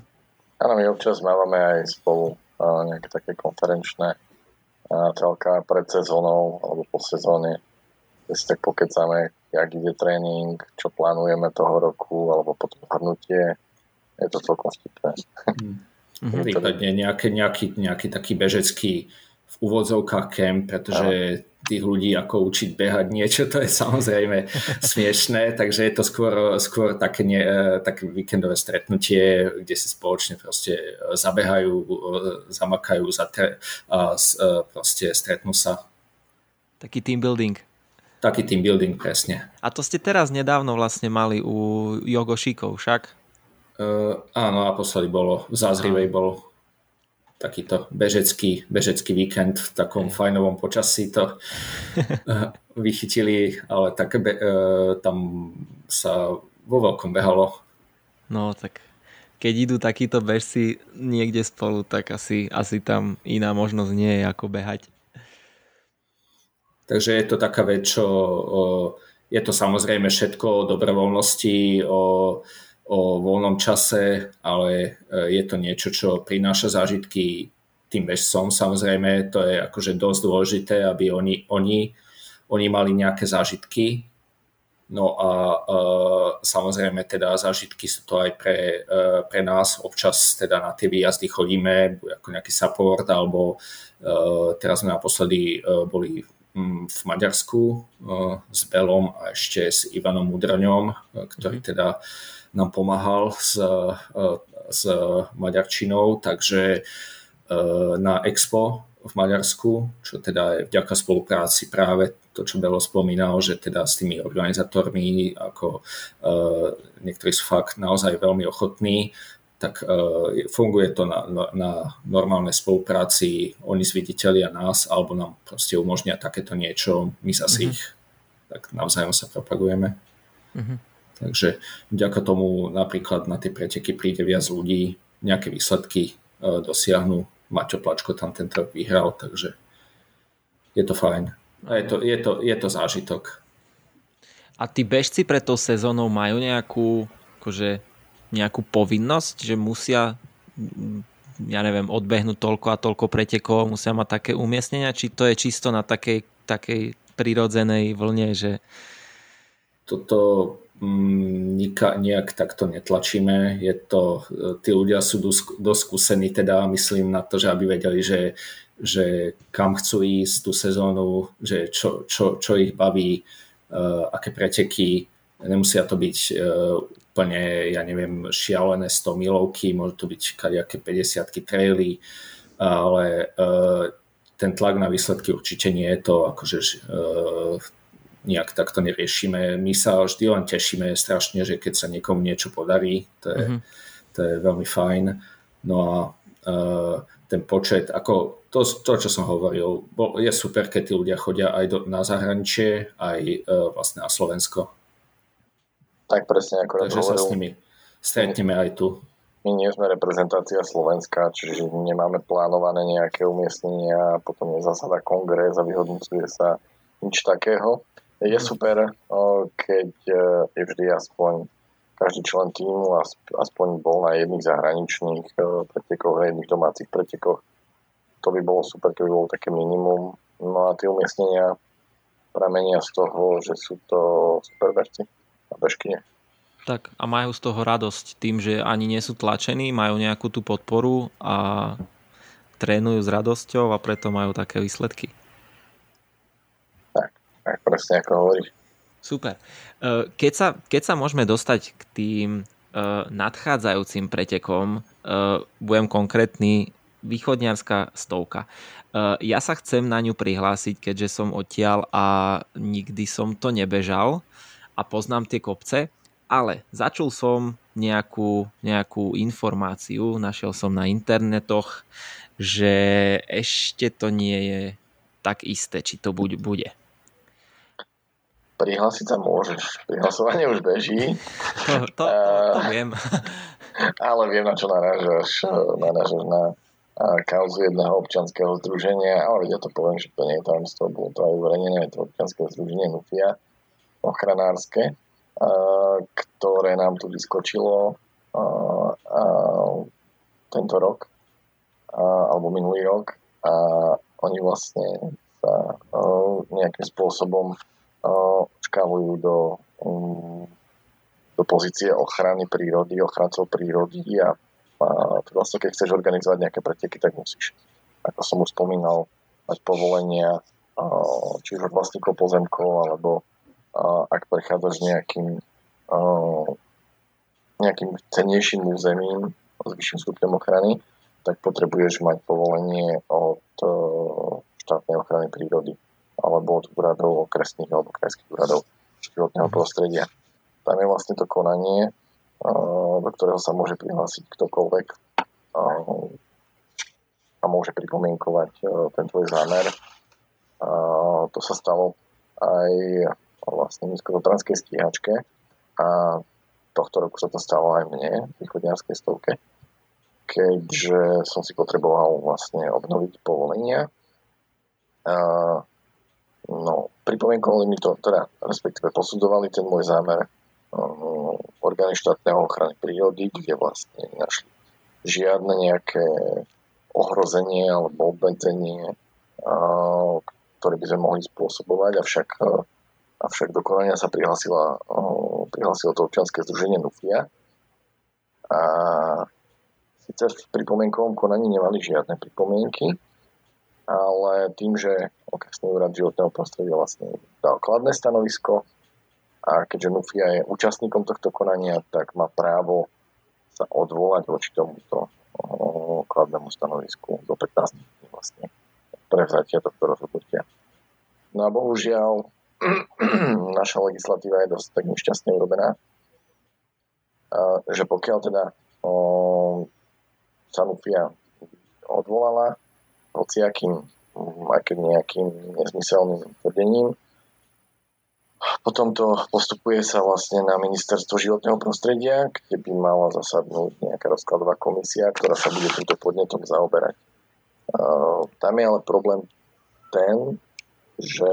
Áno, my občas mávame aj spolu uh, nejaké také konferenčné uh, telka pred sezónou alebo po sezóne, kde si tak pokecáme, jak ide tréning, čo plánujeme toho roku, alebo potom zhrnutie. Je to celkom vtipné. Mm-hmm. Prípadne nejaký, nejaký, nejaký taký bežecký v úvodzovkách camp, pretože tých ľudí ako učiť behať niečo, to je samozrejme <laughs> smiešné, takže je to skôr, skôr také, nie, e, také víkendové stretnutie, kde si spoločne proste zabehajú, e, zamakajú zatre, a e, proste stretnú sa. Taký team building. Taký team building, presne. A to ste teraz nedávno vlastne mali u Jogošíkov, však? Uh, áno, naposledy bolo, v Zázrivej bolo takýto bežecký, bežecký víkend v takom fajnovom počasí to <laughs> eh, vychytili, ale tak be, eh, tam sa vo veľkom behalo. No tak keď idú takíto bežci niekde spolu, tak asi, asi tam iná možnosť nie je ako behať. Takže je to taká vec, čo je to samozrejme všetko o dobrovoľnosti, o o voľnom čase, ale e, je to niečo, čo prináša zážitky tým bežcom. Samozrejme, to je akože dosť dôležité, aby oni, oni, oni mali nejaké zážitky. No a uh, samozrejme teda zážitky sú to aj pre, uh, pre nás. Občas teda na tie výjazdy chodíme ako nejaký support, alebo uh, teraz sme naposledy uh, boli um, v Maďarsku uh, s Belom a ešte s Ivanom Mudraňom, uh, ktorý mhm. teda uh, nám pomáhal s, e, s maďarčinou, takže e, na Expo v Maďarsku, čo teda je vďaka spolupráci práve to, čo Belo spomínal, že teda s tými organizátormi, ako niektorí sú fakt naozaj veľmi ochotní, tak funguje to na, na normálnej spolupráci, oni zviditeľia nás, alebo nám proste umožnia takéto niečo, my zase mm-hmm. ich tak navzájom sa propagujeme. Mm-hmm. Takže vďaka tomu napríklad na tie preteky príde viac ľudí, nejaké výsledky e, dosiahnu. Maťo Plačko tam tento rok vyhral, takže je to fajn. A je to, je to, je to zážitok. A tí bežci pred tou sezónou majú nejakú, akože, nejakú povinnosť, že musia ja neviem, odbehnúť toľko a toľko pretekov, musia mať také umiestnenia, či to je čisto na takej, takej prirodzenej vlne, že... Toto Mm, nejak takto netlačíme. Je to, tí ľudia sú dosť skúsení, teda myslím na to, že aby vedeli, že, že kam chcú ísť tú sezónu, že čo, čo, čo ich baví, uh, aké preteky. Nemusia to byť uh, úplne, ja neviem, šialené 100 milovky, môžu to byť kadejaké 50 traily, ale uh, ten tlak na výsledky určite nie je to akože uh, nejak takto neriešime. My sa vždy len tešíme strašne, že keď sa niekomu niečo podarí, to je, mm-hmm. to je veľmi fajn. No a uh, ten počet, ako to, to, čo som hovoril, bol, je super, keď tí ľudia chodia aj do, na zahraničie, aj uh, vlastne na Slovensko. Tak presne, ako Takže sa s nimi stretneme aj tu. My nie sme reprezentácia Slovenska, čiže nemáme plánované nejaké umiestnenia a potom je zasada kongres a vyhodnocuje sa nič takého je super, keď e, je vždy aspoň každý člen týmu aspoň bol na jedných zahraničných e, pretekoch, na jedných domácich pretekoch. To by bolo super, keby bolo také minimum. No a tie umiestnenia pramenia z toho, že sú to super bežci a bežkyne. Tak a majú z toho radosť tým, že ani nie sú tlačení, majú nejakú tú podporu a trénujú s radosťou a preto majú také výsledky. Tak, presne ako hovoríš. Super. E, keď sa, keď sa môžeme dostať k tým e, nadchádzajúcim pretekom, e, budem konkrétny, východniarská stovka. Ja sa chcem na ňu prihlásiť, keďže som odtiaľ a nikdy som to nebežal a poznám tie kopce, ale začul som nejakú, nejakú informáciu, našiel som na internetoch, že ešte to nie je tak isté, či to bude. Prihlásiť sa môžeš. Prihlasovanie už beží. To, to, to, to viem. Ale viem, na čo narážaš. Narážaš na kauzu jedného občanského združenia, ale ja to poviem, že to nie je tajomstvo, bolo to aj uverejnené, je to občanské združenie NUFIA, ochranárske, ktoré nám tu vyskočilo tento rok, alebo minulý rok a oni vlastne sa nejakým spôsobom škálujú do, um, do pozície ochrany prírody, ochrancov prírody a, a vlastne keď chceš organizovať nejaké preteky, tak musíš, ako som už spomínal, mať povolenia či už od vlastníkov pozemkov, alebo ak prechádzaš nejakým nejakým cennejším územím s vyšším stupňom ochrany, tak potrebuješ mať povolenie od štátnej ochrany prírody alebo od úradov okresných alebo krajských úradov životného prostredia. Tam je vlastne to konanie, do ktorého sa môže prihlásiť ktokoľvek a môže pripomienkovať ten tvoj zámer. To sa stalo aj vlastne nízkotranskej stíhačke a tohto roku sa to stalo aj mne v východňarskej stovke, keďže som si potreboval vlastne obnoviť povolenia. No, pripomienkovali mi to, teda respektíve posudzovali ten môj zámer um, orgány štátneho ochrany prírody, kde vlastne našli žiadne nejaké ohrozenie alebo obmedzenie, uh, ktoré by sme mohli spôsobovať, avšak, uh, avšak do konania sa prihlasila, uh, prihlasilo to občianske združenie NUFIA. A síce v pripomienkovom konaní nemali žiadne pripomienky, ale tým, že okresný úrad životného prostredia vlastne dal kladné stanovisko a keďže Nufia je účastníkom tohto konania, tak má právo sa odvolať voči tomuto kladnému stanovisku do 15 dní vlastne prevzatia tohto rozhodnutia. No a bohužiaľ <clears throat> naša legislatíva je dosť tak nešťastne urobená, že pokiaľ teda sa Nufia odvolala, hociakým, aj keď nejakým nezmyselným tvrdením. Potom to postupuje sa vlastne na ministerstvo životného prostredia, kde by mala zasadnúť nejaká rozkladová komisia, ktorá sa bude týmto podnetom zaoberať. Tam je ale problém ten, že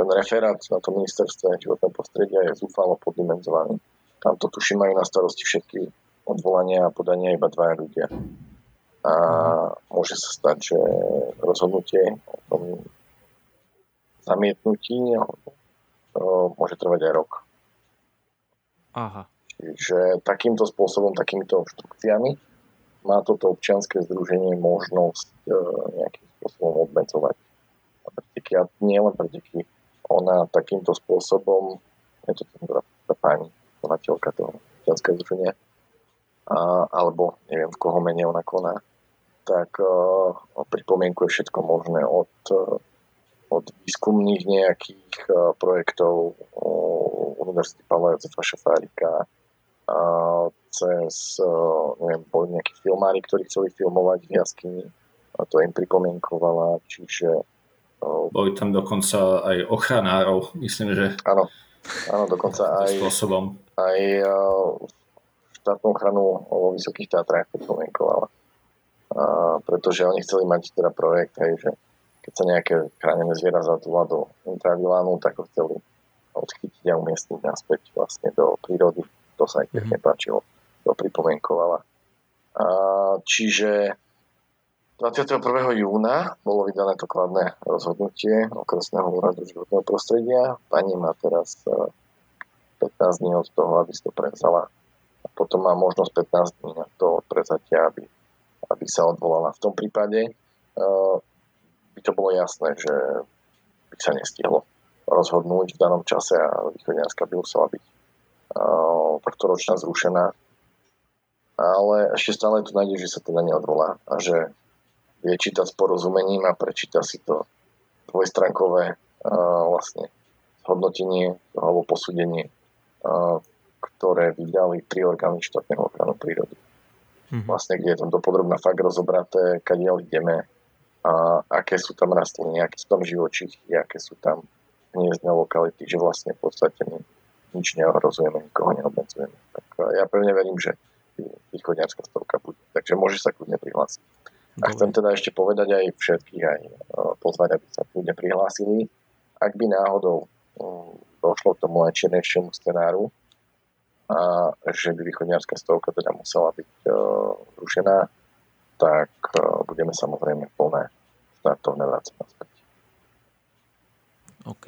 ten referát na to ministerstve životného prostredia je zúfalo poddimenzovaný. Tam to tuším majú na starosti všetky odvolania a podania iba dvaja ľudia a môže sa stať, že rozhodnutie o tom zamietnutí môže trvať aj rok. Aha. Čiže takýmto spôsobom, takýmito obštrukciami má toto občianske združenie možnosť e, nejakým spôsobom obmedzovať preteky. A nie len preteky. Ona takýmto spôsobom, je to tá pani, konateľka toho občianského združenia, a, alebo neviem, v koho mene ona koná, tak uh, pripomienkuje všetko možné od, uh, od výskumných nejakých uh, projektov Univerzity Pavla Jozefa Šafárika cez, neviem, boli nejakí filmári, ktorí chceli filmovať v jaskyni a to im pripomienkovala, čiže boli tam dokonca aj ochranárov, myslím, že áno, áno dokonca aj, spôsobom. aj štátnu ochranu vo Vysokých Tátrach pripomienkovala pretože oni chceli mať teda projekt, hej, že keď sa nejaké chránené zviera zatúla do intravilánu, tak ho chceli odchytiť a umiestniť naspäť vlastne do prírody. To sa aj mm-hmm. nepáčilo. To pripomienkovala. A, čiže 21. júna bolo vydané to kladné rozhodnutie okresného úradu životného prostredia. Pani má teraz 15 dní od toho, aby si to prevzala. A potom má možnosť 15 dní na to prevzatia, aby, aby sa odvolala. V tom prípade uh, by to bolo jasné, že by sa nestihlo rozhodnúť v danom čase a východňarská by musela byť uh, takto ročná zrušená. Ale ešte stále tu nájde, že sa teda neodvolá a že vie čítať s porozumením a prečíta si to dvojstrankové uh, vlastne hodnotenie alebo posúdenie, uh, ktoré vydali tri orgány štátneho ochranu prírody. Mm-hmm. Vlastne, kde je tam dopodrobná fakt rozobraté, kadiaľ ideme, a aké sú tam rastliny, aké sú tam živočichy, aké sú tam hniezdne lokality, že vlastne v podstate my nič neohrozujeme, nikoho neobmedzujeme. Tak ja pevne verím, že východňarská stovka bude. Takže môže sa kľudne prihlásiť. A chcem teda ešte povedať aj všetkých, aj e, pozvať, aby sa kľudne prihlásili. Ak by náhodou mm, došlo k tomu najčiernejšiemu scenáru, a že by východňarská stovka teda musela byť uh, zrušená, tak uh, budeme samozrejme plné štartovné vrácať naspäť. OK.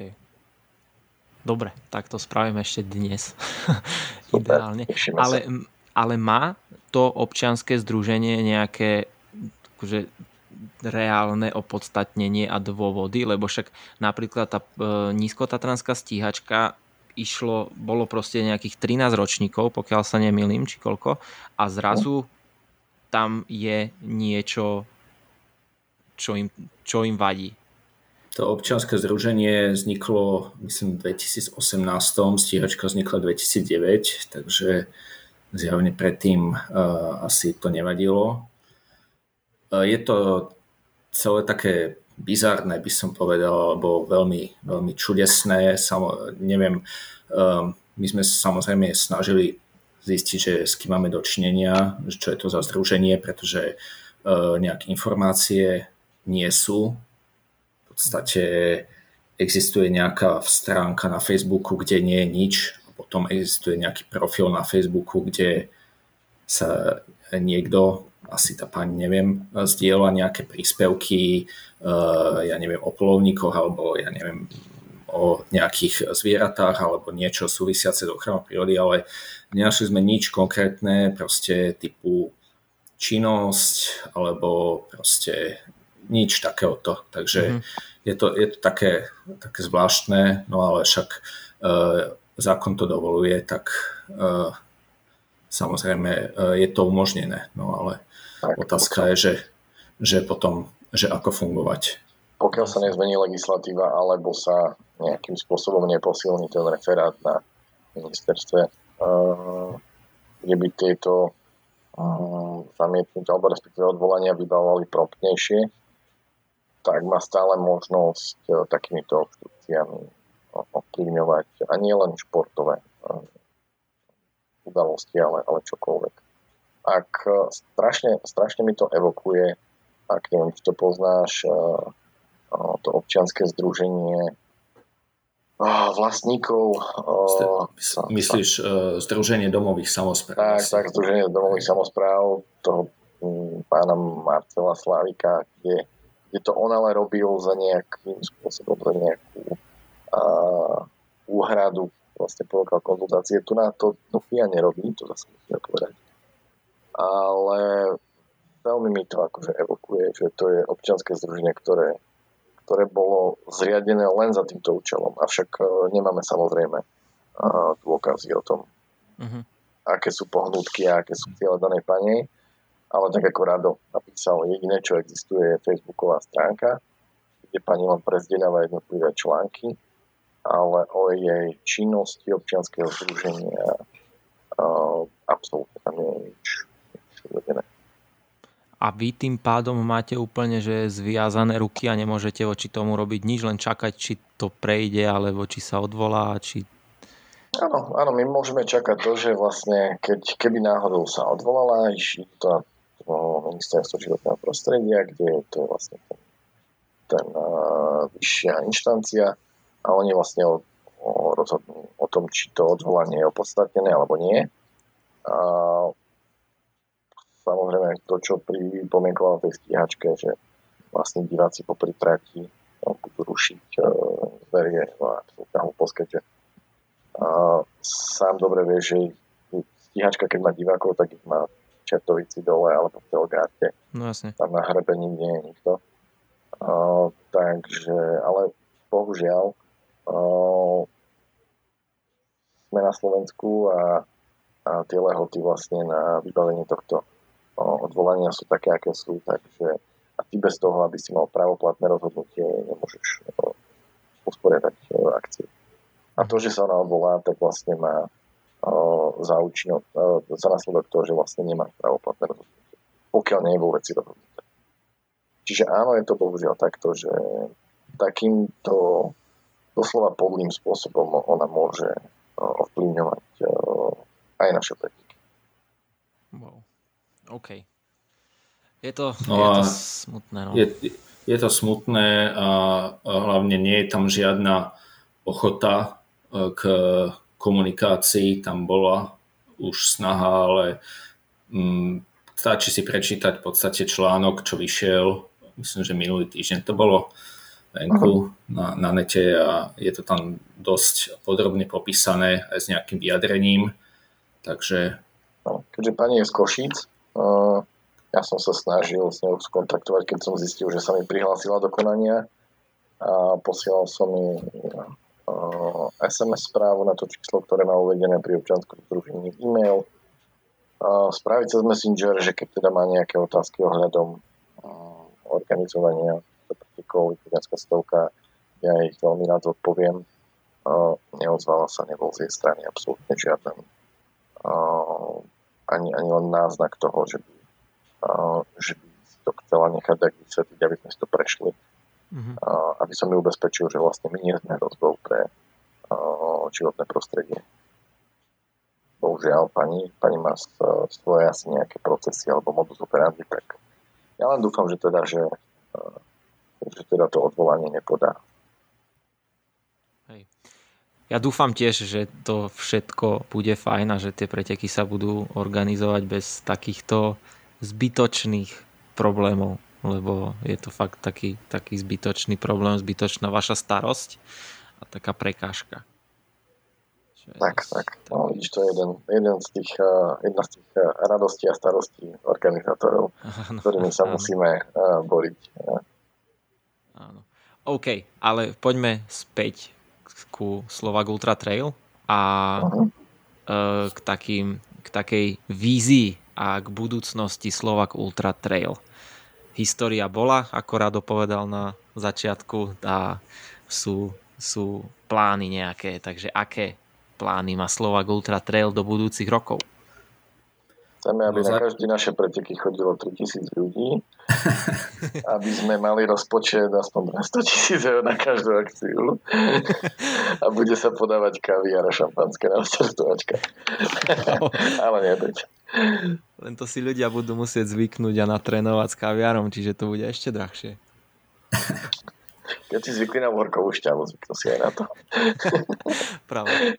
Dobre, tak to spravím ešte dnes. <laughs> Super, Ideálne. Ale, ale má to občianske združenie nejaké akože, reálne opodstatnenie a dôvody, lebo však napríklad tá e, nízkotatranská stíhačka išlo, bolo proste nejakých 13 ročníkov, pokiaľ sa nemýlim, či koľko, a zrazu tam je niečo, čo im, čo im vadí. To občianske združenie vzniklo, myslím, v 2018, stíhačka vznikla 2009, takže zjavne predtým uh, asi to nevadilo. Uh, je to celé také bizarné, by som povedal, alebo veľmi, veľmi čudesné. Samo, neviem, um, my sme samozrejme snažili zistiť, že s kým máme dočinenia, čo je to za združenie, pretože uh, nejaké informácie nie sú. V podstate existuje nejaká stránka na Facebooku, kde nie je nič. A potom existuje nejaký profil na Facebooku, kde sa niekto asi tá pani, neviem, zdieľa nejaké príspevky, uh, ja neviem, o polovníkoch alebo ja neviem, o nejakých zvieratách alebo niečo súvisiace s ochranou prírody, ale nenašli sme nič konkrétne, proste typu činnosť alebo proste nič takéhoto. Takže mm-hmm. je, to, je to také, také zvláštne, no ale však uh, zákon to dovoluje, tak uh, samozrejme uh, je to umožnené. No ale Otázka je, že, že potom, že ako fungovať. Pokiaľ sa nezmení legislatíva, alebo sa nejakým spôsobom neposilní ten referát na ministerstve, uh, kde by tieto uh, zamietnutia alebo respektíve odvolania vybavovali promptnejšie, tak má stále možnosť uh, takýmito obštrukciami ovplyvňovať a nie len športové udalosti, ale, ale čokoľvek ak e, strašne, strašne mi to evokuje, ak neviem, či to poznáš, e, e, to občianské združenie vlastníkov. Myslíš sa, Združenie domových samozpráv? Tak, tak, Združenie domových samozpráv toho pána Marcela Slavika, kde, kde to on ale robil za nejakým spôsobom, za nejakú a, úhradu vlastne ponúkal konzultácie. Tu na to no, ja nerobí, to zase musíme povedať ale veľmi mi to akože evokuje, že to je občianske združenie, ktoré, ktoré bolo zriadené len za týmto účelom. Avšak e, nemáme samozrejme dôkazy o tom, uh-huh. aké sú pohnutky a aké sú cieľe danej pane. Ale tak ako Rado napísal, jediné, čo existuje, je facebooková stránka, kde pani len prezdieľava jednotlivé články, ale o jej činnosti občianského združenia uh, absolútne tam nie je nič uvedené. A vy tým pádom máte úplne že zviazané ruky a nemôžete voči tomu robiť nič, len čakať, či to prejde, alebo či sa odvolá, či... Áno, áno, my môžeme čakať to, že vlastne, keď, keby náhodou sa odvolala, išli to ministerstvo životného prostredia, kde je to vlastne ten, ten uh, vyššia inštancia a oni vlastne o, o, rozhodnú o tom, či to odvolanie je opodstatnené alebo nie. Uh, samozrejme to, čo pri pomienkoval tej stíhačke, že vlastne diváci po pritrati no, budú rušiť uh, zverie no, absolútne hlúposť, keďže uh, sám dobre vieš, že stíhačka, keď má divákov, tak ich má v Čertovici dole alebo v Telgárte. No jasne. Tam na hrebení nie je nikto. Uh, takže, ale bohužiaľ uh, sme na Slovensku a, a tie lehoty vlastne na vybavenie tohto odvolania sú také, aké sú, takže a ty bez toho, aby si mal pravoplatné rozhodnutie, nemôžeš usporiadať akciu. A to, že sa ona odvolá, tak vlastne má za účinok, za následok toho, že vlastne nemá pravoplatné rozhodnutie. Pokiaľ nie je vo veci rozhodnutie. Čiže áno, je to bohužiaľ takto, že takýmto doslova podlým spôsobom ona môže ovplyvňovať aj naše preteky. OK. Je to, no je to smutné. No. Je, je to smutné a hlavne nie je tam žiadna ochota k komunikácii, tam bola už snaha, ale mm, stačí si prečítať v podstate článok, čo vyšiel, myslím, že minulý týždeň to bolo venku na, na nete a je to tam dosť podrobne popísané aj s nejakým vyjadrením, takže... No, keďže pani je z Košíc, ja som sa snažil s ňou skontaktovať, keď som zistil, že sa mi prihlásila do konania a posielal som jej SMS správu na to číslo, ktoré má uvedené pri občanskom združení e-mail, spraviť cez Messenger, že keď teda má nejaké otázky ohľadom organizovania pretekov, Viktoriánska stovka, ja ich veľmi rád odpoviem. Neozvala sa, nebol z jej strany absolútne žiaden ani, ani len náznak toho, že by, že by to chcela nechať tak vysvetliť, aby sme si to prešli mm-hmm. aby som ju ubezpečil, že vlastne my nie sme hrozbou pre životné prostredie. Bohužiaľ, pani, pani má svoje asi nejaké procesy alebo modus operandi, tak ja len dúfam, že teda, že, že teda to odvolanie nepodá. Ja dúfam tiež, že to všetko bude fajn a že tie preteky sa budú organizovať bez takýchto zbytočných problémov lebo je to fakt taký, taký zbytočný problém, zbytočná vaša starosť a taká prekážka. Tak, tak. No, vidíš, to je jeden, jeden z tých, uh, jedna z tých uh, radostí a starostí organizátorov, <laughs> áno, ktorými sa áno. musíme uh, boriť. Áno. OK, ale poďme späť ku Slovak Ultra Trail a uh-huh. uh, k, takým, k takej vízii a k budúcnosti Slovak Ultra Trail história bola, ako Rado povedal na začiatku a sú, sú plány nejaké, takže aké plány má Slovak Ultra Trail do budúcich rokov? Chceme, aby no, na každé naše preteky chodilo 3000 ľudí, <laughs> aby sme mali rozpočet aspoň 100 tisíc eur na každú akciu a bude sa podávať kaviar a šampanské na startovačka. Ale nie, teď. Len to si ľudia budú musieť zvyknúť a natrénovať s kaviarom, čiže to bude ešte drahšie. Keď si zvykli na workovú šťavu, zvyknú si aj na to. Práve.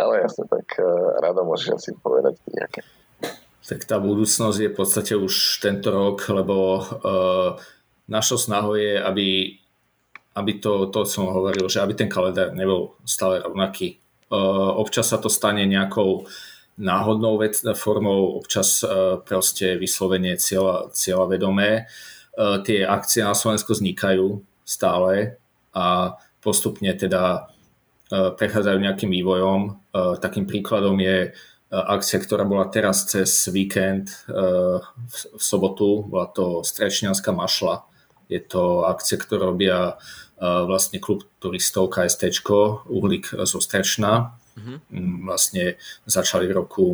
Ale jasne, tak uh, rado môžeš asi povedať nejaké. Tak tá budúcnosť je v podstate už tento rok, lebo uh, našou snahou je, aby, aby to, to som hovoril, že aby ten kalendár nebol stále rovnaký. Uh, občas sa to stane nejakou náhodnou vec, formou, občas proste vyslovenie cieľa, cieľa vedomé. Tie akcie na Slovensku vznikajú stále a postupne teda prechádzajú nejakým vývojom. Takým príkladom je akcia, ktorá bola teraz cez víkend v sobotu, bola to Strečnianská mašla. Je to akcia, ktorú robia vlastne klub turistov KST, Uhlík zo Strečna Mm-hmm. Vlastne začali v roku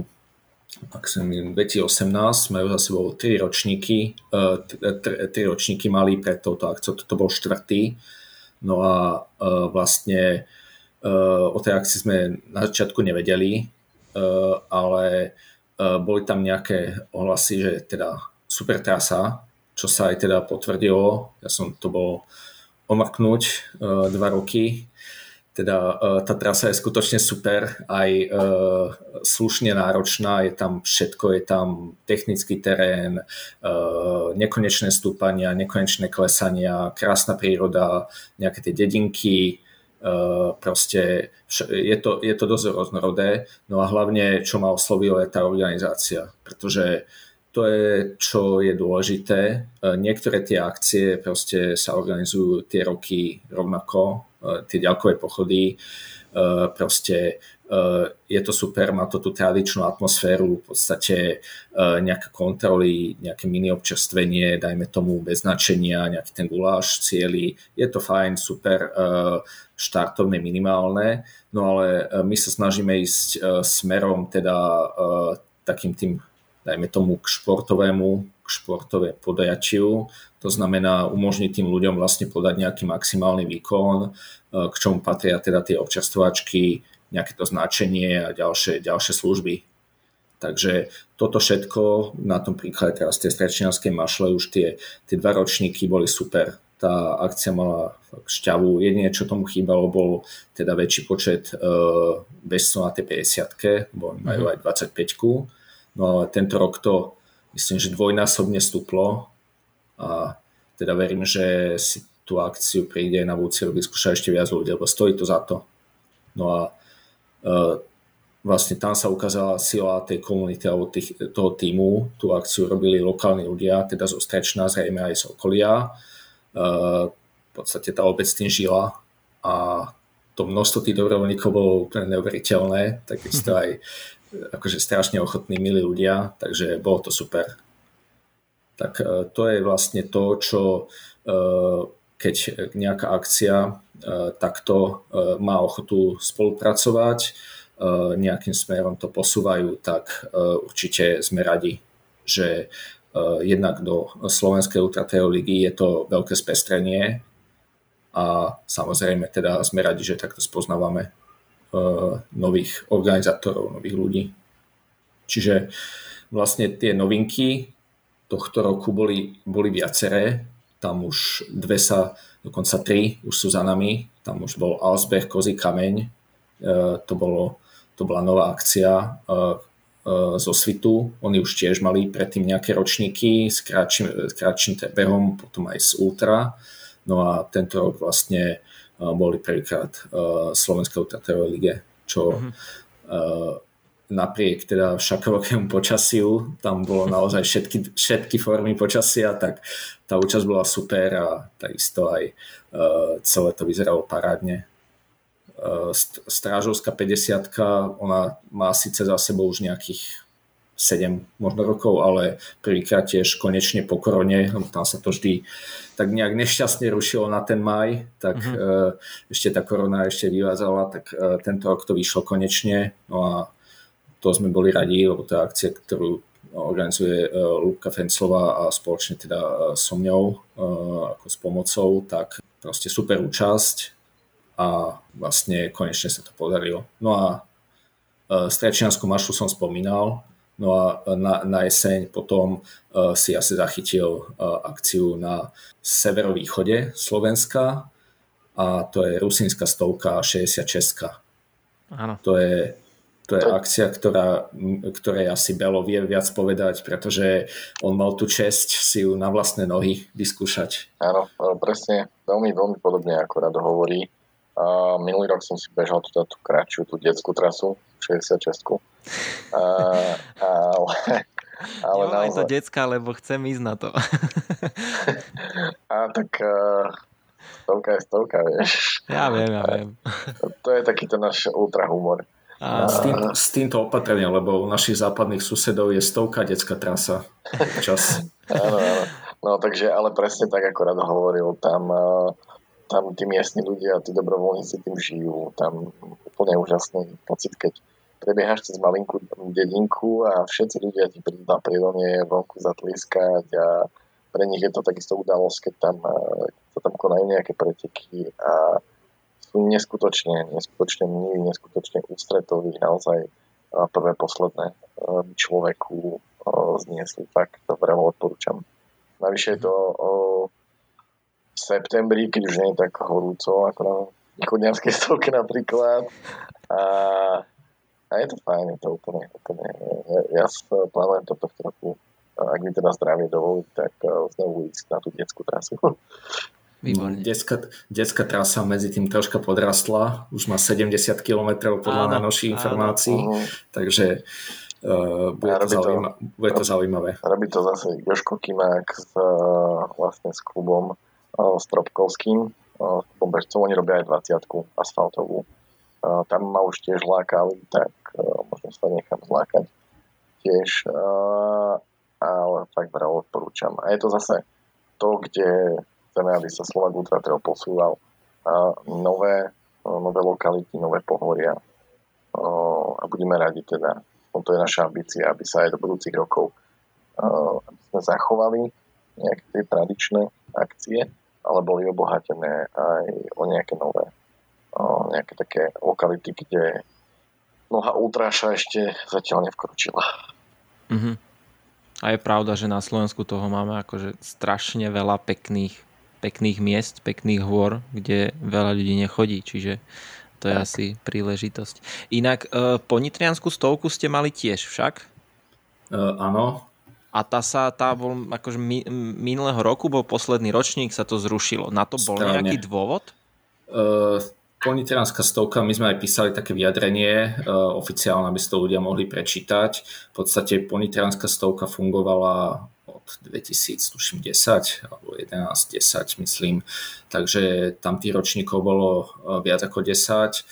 ak som 2018, majú za sebou 3 ročníky, 3 e, ročníky mali pred touto akciou, toto bol štvrtý. No a vlastne o tej akcii sme na začiatku nevedeli, ale boli tam nejaké ohlasy, že teda super trasa, čo sa aj teda potvrdilo. Ja som to bol omrknúť dva roky teda tá trasa je skutočne super, aj slušne náročná, je tam všetko, je tam technický terén, nekonečné stúpania, nekonečné klesania, krásna príroda, nejaké tie dedinky, proste je to, je to dosť rôznorodé, no a hlavne, čo ma oslovilo, je tá organizácia, pretože to je, čo je dôležité. E, niektoré tie akcie proste sa organizujú tie roky rovnako, e, tie ďalkové pochody, proste je to super, má to tú tradičnú atmosféru, v podstate nejaké kontroly, nejaké mini občerstvenie, dajme tomu bez značenia, nejaký ten guláš, cieli, je to fajn, super, štartovné minimálne, no ale my sa snažíme ísť smerom teda takým tým dajme tomu k športovému, k športové podajačiu. To znamená umožniť tým ľuďom vlastne podať nejaký maximálny výkon, e, k čomu patria teda tie občerstvovačky, nejaké to značenie a ďalšie, ďalšie služby. Takže toto všetko, na tom príklade teraz tie strečnianské mašle, už tie, tie dva ročníky boli super. Tá akcia mala šťavu. Jedine, čo tomu chýbalo, bol teda väčší počet uh, bežcov na tej 50 bo majú mhm. aj 25 No ale tento rok to myslím, že dvojnásobne stúplo a teda verím, že si tú akciu príde na budúci rok vyskúšať ešte viac ľudí, lebo stojí to za to. No a vlastne tam sa ukázala sila tej komunity alebo tých, toho týmu. Tú akciu robili lokálni ľudia, teda zo Strečna, zrejme aj z okolia. Uh, v podstate tá obec tým žila a to množstvo tých dobrovoľníkov bolo úplne neuveriteľné, takisto <laughs> aj akože strašne ochotní, milí ľudia, takže bolo to super. Tak to je vlastne to, čo keď nejaká akcia e, takto má ochotu spolupracovať, nejakým smerom to posúvajú, tak určite sme radi, že jednak do Slovenskej ultratrail ligy je to veľké spestrenie a samozrejme teda sme radi, že takto spoznávame nových organizátorov, nových ľudí. Čiže vlastne tie novinky tohto roku boli, boli viaceré. Tam už dve sa, dokonca tri už sú za nami. Tam už bol Alsberg, Kozí kameň. Eh, to, bolo, to bola nová akcia eh, zo Svitu. Oni už tiež mali predtým nejaké ročníky s kratším, kratším behom, potom aj z Ultra. No a tento rok vlastne boli prvýkrát v Slovenskej ultratrailovej lige, čo uh-huh. Napriek teda všakovému počasiu, tam bolo naozaj všetky, všetky formy počasia, tak tá účasť bola super a takisto aj celé to vyzeralo parádne. Strážovská 50 ona má síce za sebou už nejakých 7 možno rokov, ale prvýkrát tiež konečne po korone, tam sa to vždy tak nejak nešťastne rušilo na ten maj, tak uh-huh. ešte tá korona ešte vyvázala, tak e, tento rok to vyšlo konečne, no a to sme boli radi, lebo tá akcia, ktorú organizuje Lúbka Fenclová a spoločne teda so mňou ako s pomocou, tak proste super účasť a vlastne konečne sa to podarilo. No a Strečianskú mašu som spomínal, No a na, na jeseň potom si asi zachytil akciu na severovýchode Slovenska a to je Rusínska stovka 66. Áno. To je, to je akcia, ktorá, ktorej asi Belo vie viac povedať, pretože on mal tú česť si ju na vlastné nohy vyskúšať. Áno, presne, veľmi, veľmi podobne ako Rado hovorí. Uh, minulý rok som si bežal tú, tú kratšiu, tú detskú trasu, 66 a, ale, ale naozaj... to decka, lebo chcem ísť na to. <laughs> a tak uh, stovka je stovka, vieš. Ja viem, ja viem. To je takýto náš ultra humor. A... S, tým, s týmto opatrením, lebo u našich západných susedov je stovka detská trasa. Čas. <laughs> No takže, ale presne tak, ako Rado hovoril, tam, tam tí miestni ľudia, tí dobrovoľníci tým žijú. Tam úplne úžasný pocit, keď prebiehaš cez malinkú dedinku a všetci ľudia ti prídu na prídomie vonku zatliskať a pre nich je to takisto udalosť, keď tam, keď tam konajú nejaké preteky a sú neskutočne, neskutočne milí, neskutočne ústretoví, naozaj prvé, posledné človeku zniesli, tak to veľmi odporúčam. Navyše je to v septembri, keď už nie je tak horúco ako na východňanskej stovke napríklad. A a je to fajn, je to úplne, úplne ja, ja plánujem to tohto roku, ak mi teda zdravie dovolí, tak e, znovu ísť na tú detskú trasu. Výborne. Detská, detská trasa medzi tým troška podrastla, už má 70 km podľa áno, najnovších informácií, áno. takže uh, bude, to zaujíma- to, bude to zaujímavé. Robí to zase Joško Kimák s, uh, vlastne s klubom uh, Stropkovským, uh, bežcov, oni robia aj 20 asfaltovú. Uh, tam ma už tiež lákali, tak uh, možno sa nechám zlákať tiež, uh, ale fakt veľa odporúčam. A je to zase to, kde chceme, aby sa Slovak Ultra Trail posúval nové, nové lokality, nové pohoria a budeme radi teda, to je naša ambícia, aby sa aj do budúcich rokov aby sme zachovali nejaké tie tradičné akcie, ale boli obohatené aj o nejaké nové nejaké také lokality, kde noha ultráša ešte zatiaľ nevkročila. Mm-hmm. A je pravda, že na Slovensku toho máme akože strašne veľa pekných pekných miest, pekných hôr, kde veľa ľudí nechodí, čiže to je tak. asi príležitosť. Inak e, po Nitriansku stovku ste mali tiež však? Uh, áno. A tá sa, tá bol, akože mi, minulého roku bol posledný ročník, sa to zrušilo. Na to bol Strane. nejaký dôvod? Uh, Poniteranská stovka, my sme aj písali také vyjadrenie uh, oficiálne, aby si to ľudia mohli prečítať. V podstate Poniteranská stovka fungovala 2010 alebo 11, 10 myslím. Takže tam tých ročníkov bolo e, viac ako 10. E,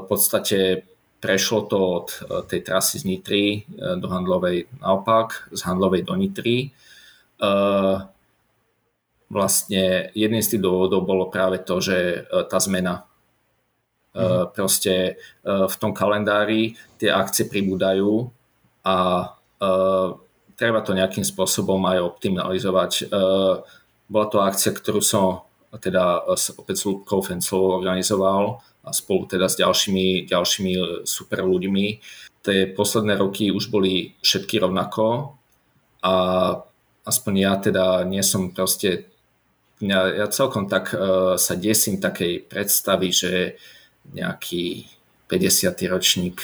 v podstate prešlo to od e, tej trasy z Nitry do Handlovej naopak, z Handlovej do Nitry. Vlastne jedným z tých dôvodov bolo práve to, že tá zmena Mm. Proste v tom kalendári tie akcie pribúdajú a treba to nejakým spôsobom aj optimalizovať. E, bola to akcia, ktorú som teda opäť s Lubkou Fenclovou organizoval a spolu teda s ďalšími, ďalšími super ľuďmi. Tie posledné roky už boli všetky rovnako a aspoň ja teda nie som proste ja, ja celkom tak uh, sa desím takej predstavy, že nejaký 50. ročník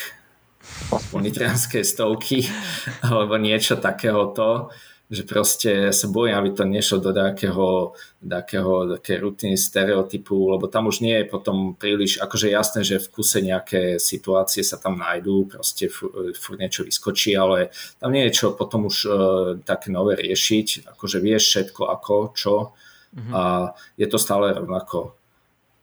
nitrianskej stovky <laughs> alebo niečo takéhoto, že proste sa bojím, aby to nešlo do takého, takého také rutiny stereotypu, lebo tam už nie je potom príliš, akože jasné, že v kuse nejaké situácie sa tam nájdú, proste furt niečo vyskočí, ale tam nie je čo potom už uh, také nové riešiť, akože vieš všetko ako, čo mm-hmm. a je to stále rovnako.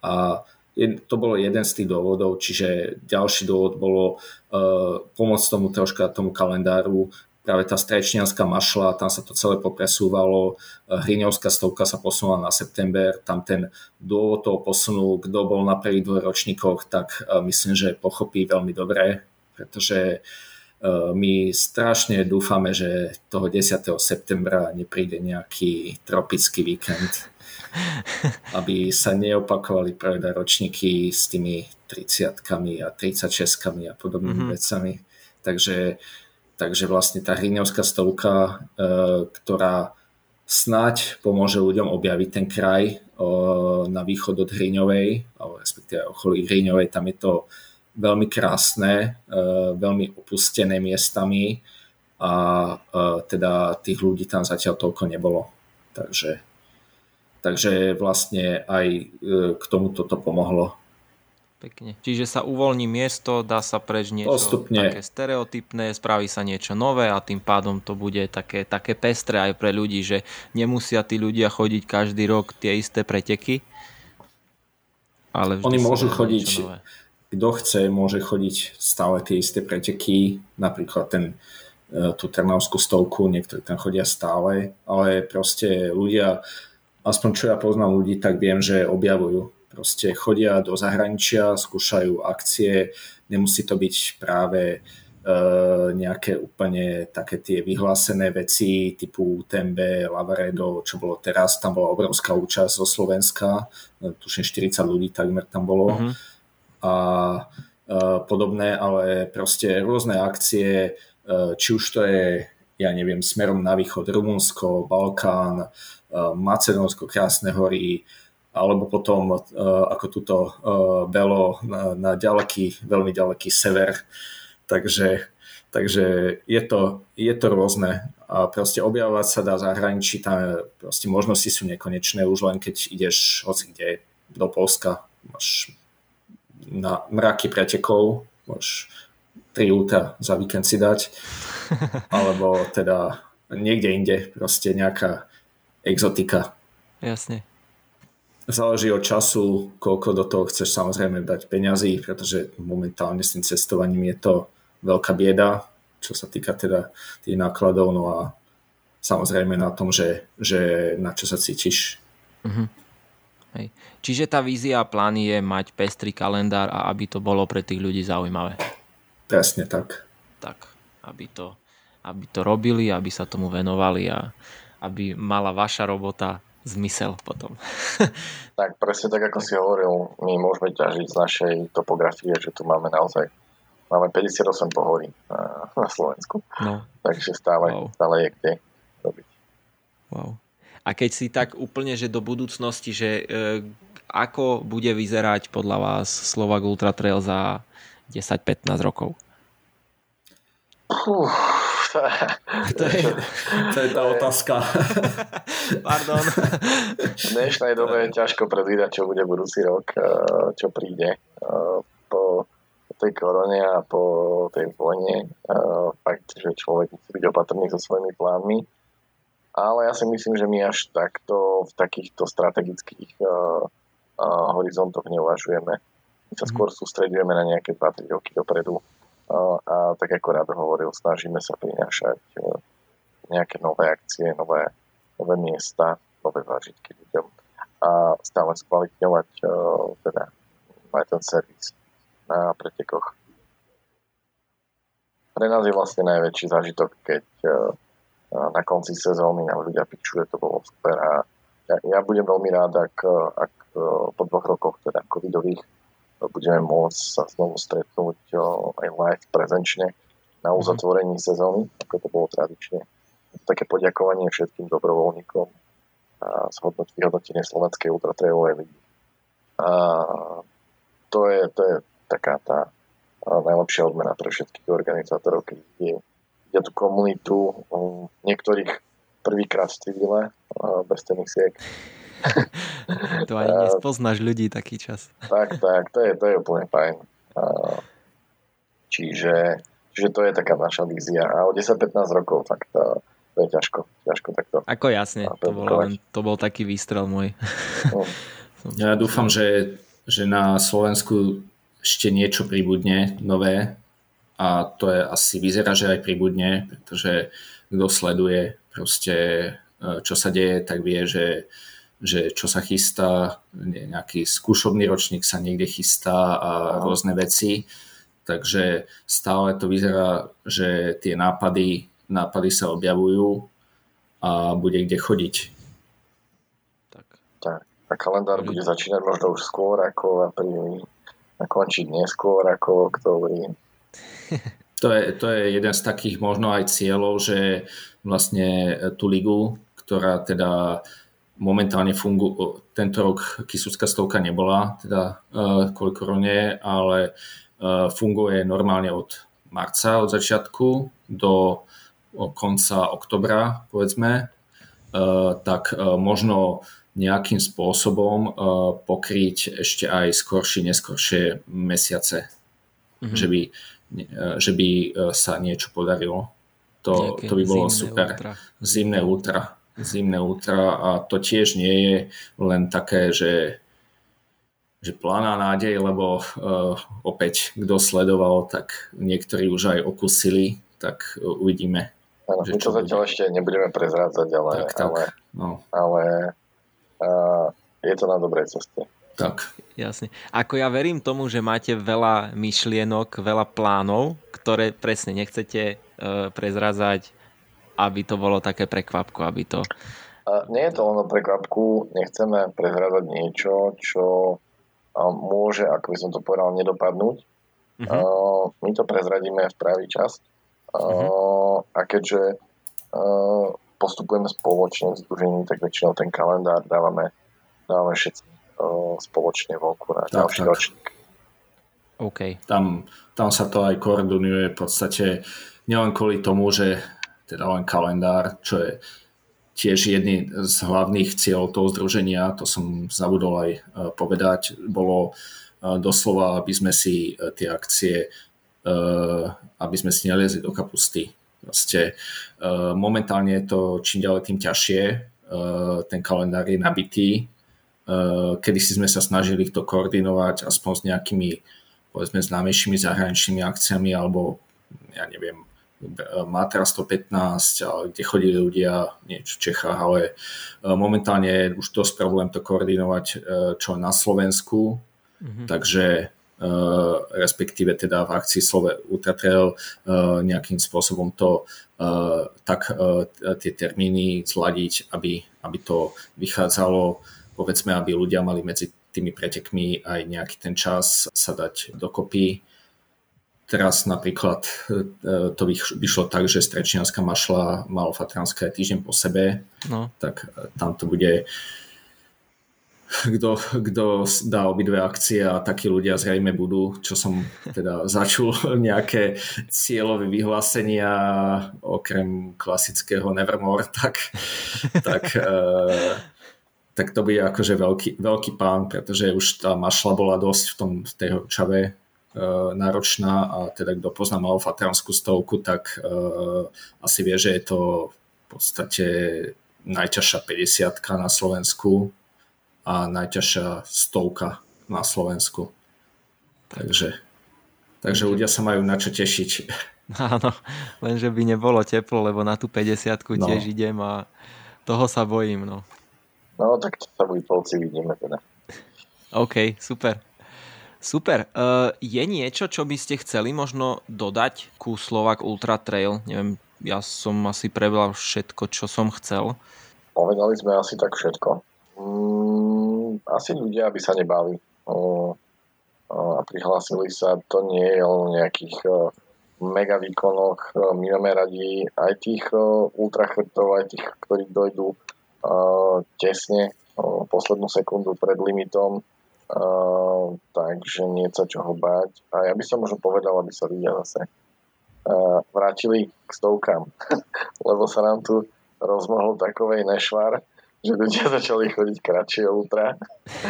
A to bolo jeden z tých dôvodov, čiže ďalší dôvod bolo uh, pomôcť tomu troška tomu kalendáru, práve tá strečnianská mašla, tam sa to celé popresúvalo, uh, Hriňovská stovka sa posunula na september, tam ten dôvod toho posunu, kto bol na prvých dvoch ročníkoch, tak uh, myslím, že pochopí veľmi dobre, pretože my strašne dúfame, že toho 10. septembra nepríde nejaký tropický víkend <laughs> aby sa neopakovali prvé ročníky s tými 30 a 36 a podobnými mm-hmm. vecami. Takže, takže vlastne tá hriňovská stovka, e, ktorá snať pomôže ľuďom objaviť ten kraj e, na východ od Hriňovej, alebo respektíve okolí Hriňovej, tam je to veľmi krásne, e, veľmi opustené miestami a e, teda tých ľudí tam zatiaľ toľko nebolo. Takže Takže vlastne aj e, k tomu toto pomohlo. Pekne. Čiže sa uvoľní miesto, dá sa preč niečo Postupne. také stereotypné, spraví sa niečo nové a tým pádom to bude také, také pestré aj pre ľudí, že nemusia tí ľudia chodiť každý rok tie isté preteky. Ale Oni môžu chodiť, kto chce, môže chodiť stále tie isté preteky, napríklad ten e, tú Trnavskú stovku, niektorí tam chodia stále, ale proste ľudia aspoň čo ja poznám ľudí, tak viem, že objavujú. Proste chodia do zahraničia, skúšajú akcie, nemusí to byť práve e, nejaké úplne také tie vyhlásené veci typu Tembe, Lavaredo, čo bolo teraz, tam bola obrovská účasť zo Slovenska, e, tuším 40 ľudí takmer tam bolo mm-hmm. a e, podobné, ale proste rôzne akcie, e, či už to je ja neviem, smerom na východ Rumunsko, Balkán, Macedónsko, Krásne hory, alebo potom eh, ako túto eh, Belo na, na ďaleký, veľmi ďaleký sever. Takže, takže je, to, je to rôzne a proste objavovať sa dá zahraničí, tam proste možnosti sú nekonečné, už len keď ideš hoci kde do Polska, máš na mraky pretekov, môžeš 3 úta za víkend si dať, <laughs> alebo teda niekde inde, proste nejaká exotika. Jasne. Záleží od času, koľko do toho chceš samozrejme dať peňazí, pretože momentálne s tým cestovaním je to veľká bieda, čo sa týka teda tých nákladov, no a samozrejme na tom, že, že na čo sa cítiš. Uh-huh. Hej. Čiže tá vízia a plán je mať pestrý kalendár a aby to bolo pre tých ľudí zaujímavé. Presne tak. Tak, aby to, aby to robili, aby sa tomu venovali a aby mala vaša robota zmysel potom. <laughs> tak presne tak, ako si hovoril, my môžeme ťažiť z našej topografie, že tu máme naozaj máme 58 pohorí na, na Slovensku. No. Takže stále, wow. stále je kde robiť. Wow. A keď si tak úplne, že do budúcnosti, že e, ako bude vyzerať podľa vás Slovak Ultra Trail za 10-15 rokov? Puh, <laughs> to, je, to je tá otázka. <laughs> Pardon. <laughs> V dnešnej dobe je ťažko predvídať, čo bude budúci rok, eh, čo príde. Eh, po tej korone a po tej vojne eh, fakt, že človek musí byť opatrný so svojimi plánmi. Ale ja si myslím, že my až takto v takýchto strategických horizontoch neuvažujeme. My sa mhm. skôr sústredujeme na nejaké 2-3 roky dopredu a tak ako rád hovoril, snažíme sa prinášať e, nejaké nové akcie, nové, nové miesta, nové zážitky ľuďom a stále skvalitňovať e, teda aj ten servis na pretekoch. Pre nás je vlastne najväčší zážitok, keď e, na konci sezóny nám ľudia pičuje, to bolo super a ja, ja budem veľmi rád, ak, ak po dvoch rokoch teda covidových budeme môcť sa znovu stretnúť aj live prezenčne na mhm. uzatvorení sezóny, ako to bolo tradične. Také poďakovanie všetkým dobrovoľníkom a zhodnoť vyhodnotenie slovenskej ultratrailovej ligy. A to je, to je taká tá najlepšia odmena pre všetkých organizátorov, keď je, je tú komunitu niektorých prvýkrát v civile bez tenisiek to ani nespoznáš ľudí taký čas. tak, tak, to je, to je úplne fajn. Čiže, čiže to je taká naša vízia. A o 10-15 rokov, tak to, to je ťažko. ťažko takto. Ako jasne, to bol, len, to bol taký výstrel môj. No. <laughs> ja dúfam, že, že na Slovensku ešte niečo pribudne nové a to je asi vyzerá, že aj pribudne, pretože kto sleduje proste e, čo sa deje, tak vie, že že čo sa chystá, nejaký skúšobný ročník sa niekde chystá a rôzne veci. Takže stále to vyzerá, že tie nápady, nápady sa objavujú a bude kde chodiť. Tak. tak. A kalendár bude začínať možno už skôr ako apríli a končiť neskôr ako oktobri. To je, to je jeden z takých možno aj cieľov, že vlastne tú ligu, ktorá teda momentálne fungu, tento rok Kisucká stovka nebola, teda uh, kvôli korone, ale uh, funguje normálne od marca, od začiatku do konca oktobra, povedzme, uh, tak uh, možno nejakým spôsobom uh, pokryť ešte aj skoršie, neskoršie mesiace, mm-hmm. že by, uh, že by sa niečo podarilo. To, to by bolo super. Ultra. Zimné ultra zimné ultra a to tiež nie je len také, že, že planá nádej, lebo uh, opäť kto sledoval, tak niektorí už aj okusili, tak uvidíme. Áno, my to zatiaľ ešte nebudeme prezrádzať, ale, tak, tak, ale, no. ale uh, je to na dobrej ceste. Tak. Jasne. Ako ja verím tomu, že máte veľa myšlienok, veľa plánov, ktoré presne nechcete uh, prezrázať aby to bolo také prekvapko, aby to... A nie je to len o prekvapku, nechceme prezrázať niečo, čo môže, ako by som to povedal, nedopadnúť. Uh-huh. My to prezradíme v pravý čas. Uh-huh. A keďže postupujeme spoločne v združení, tak väčšinou ten kalendár dávame, dávame všetci spoločne vonku na ďalší ročník. OK. Tam, tam sa to aj koordinuje v podstate nielen kvôli tomu, že teda len kalendár, čo je tiež jedný z hlavných cieľov toho združenia, to som zabudol aj povedať, bolo doslova, aby sme si tie akcie, aby sme si neliezli do kapusty. Proste, momentálne je to čím ďalej tým ťažšie, ten kalendár je nabitý, kedy si sme sa snažili to koordinovať aspoň s nejakými povedzme známejšími zahraničnými akciami alebo ja neviem, Matra 115, kde chodili ľudia niečo v Čechách, ale e, momentálne je už dosť problém to koordinovať e, čo na Slovensku, mm-hmm. takže e, respektíve teda v akcii Slove Ultra Trail nejakým spôsobom to tak tie termíny zladiť, aby, aby to vychádzalo, povedzme, aby ľudia mali medzi tými pretekmi aj nejaký ten čas sa dať dokopy Teraz napríklad e, to vyšlo tak, že Strečnianská mašla Malofatranská je týždeň po sebe, no. tak e, tam to bude kto, kto dá obidve akcie a takí ľudia zrejme budú, čo som teda <laughs> začul nejaké cieľové vyhlásenia okrem klasického Nevermore, tak, <laughs> tak, e, tak to bude akože veľký, veľký pán, pretože už tá mašla bola dosť v, tom, v tej horčave E, náročná a teda kto pozná malofatranskú stovku, tak uh, asi vie, že je to v podstate najťažšia 50 na Slovensku a najťažšia stovka na Slovensku. Takže, takže ľudia sa majú na čo tešiť. Áno, lenže by nebolo teplo, lebo na tú 50 no. tiež idem a toho sa bojím. No, no tak to sa bude polci vidíme teda. OK, super. Super. Uh, je niečo, čo by ste chceli možno dodať ku Slovak Ultra Trail? Neviem, ja som asi prebral všetko, čo som chcel. Povedali sme asi tak všetko. Mm, asi ľudia by sa nebali a prihlásili sa. To nie je o nejakých uh, mega výkonoch. My máme radi aj tých ultrachrtov, aj tých, ktorí dojdú tesne poslednú sekundu pred limitom Uh, takže nie sa čoho báť. A ja by som možno povedal, aby sa ľudia zase uh, vrátili k stovkám, <laughs> lebo sa nám tu rozmohol takovej nešvar, že ľudia <laughs> začali chodiť kratšie ultra.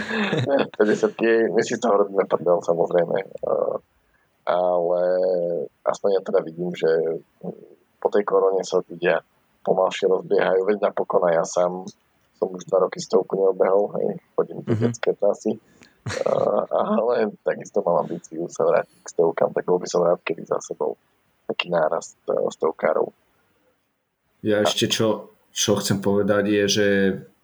<laughs> 50 my si z toho robíme prdel samozrejme. Uh, ale aspoň ja teda vidím, že po tej korone sa ľudia pomalšie rozbiehajú, veď napokon aj ja sám som už dva roky stovku neobehol, hej, chodím do mm-hmm. detské trasy ale takisto mám ambíciu sa vrátiť k stovkám, tak bol by som rád, keby zase bol taký nárast e, stovkárov. Ja ešte čo, čo chcem povedať je, že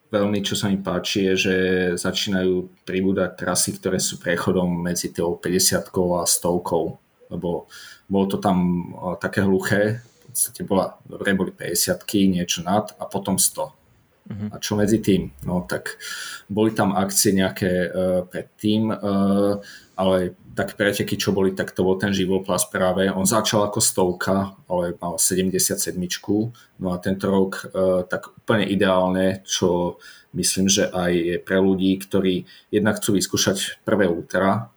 veľmi čo sa mi páči je, že začínajú pribúdať trasy, ktoré sú prechodom medzi tou 50 a 100 lebo bolo to tam e, také hluché, v podstate bola, dobre, boli 50 niečo nad a potom 100 Uh-huh. A čo medzi tým? No tak boli tam akcie nejaké uh, predtým, uh, ale tak preteky, čo boli, tak to bol ten živoplas práve. On začal ako stovka, ale mal 77. No a tento rok uh, tak úplne ideálne, čo myslím, že aj je pre ľudí, ktorí jednak chcú vyskúšať prvé ultra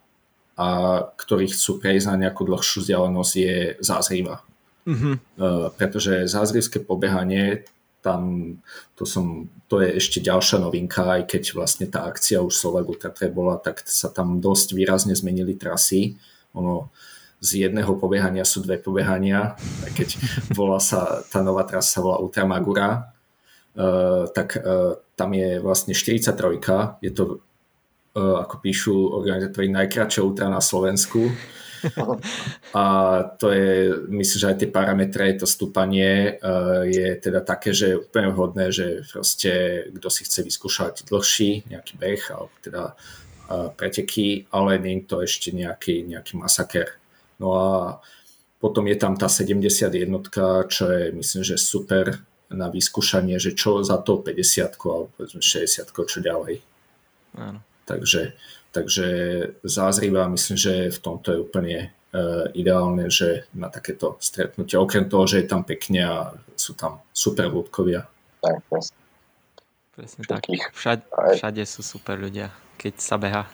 a ktorí chcú prejsť na nejakú dlhšiu vzdialenosť je zázriva. Uh-huh. Uh, pretože zázrivské pobehanie tam to, som, to je ešte ďalšia novinka, aj keď vlastne tá akcia už Slovak Ultra bola, tak sa tam dosť výrazne zmenili trasy. Ono, z jedného pobehania sú dve pobehania, aj keď <laughs> volá sa, tá nová trasa volá Ultra Magura, uh, tak uh, tam je vlastne 43, je to, uh, ako píšu organizátori, najkračšia ultra na Slovensku a to je, myslím, že aj tie parametre, to stúpanie uh, je teda také, že je úplne vhodné, že proste kto si chce vyskúšať dlhší nejaký beh alebo teda uh, preteky, ale nie je to ešte nejaký, nejaký masaker. No a potom je tam tá 71, čo je myslím, že super na vyskúšanie, že čo za to 50 alebo 60 čo ďalej. Áno. Takže Takže zázriva, myslím, že v tomto je úplne uh, ideálne, že na takéto stretnutie, okrem toho, že je tam pekne a sú tam super ľudkovia. Tak, presne. Presne tak. Všade, všade sú super ľudia, keď sa beha.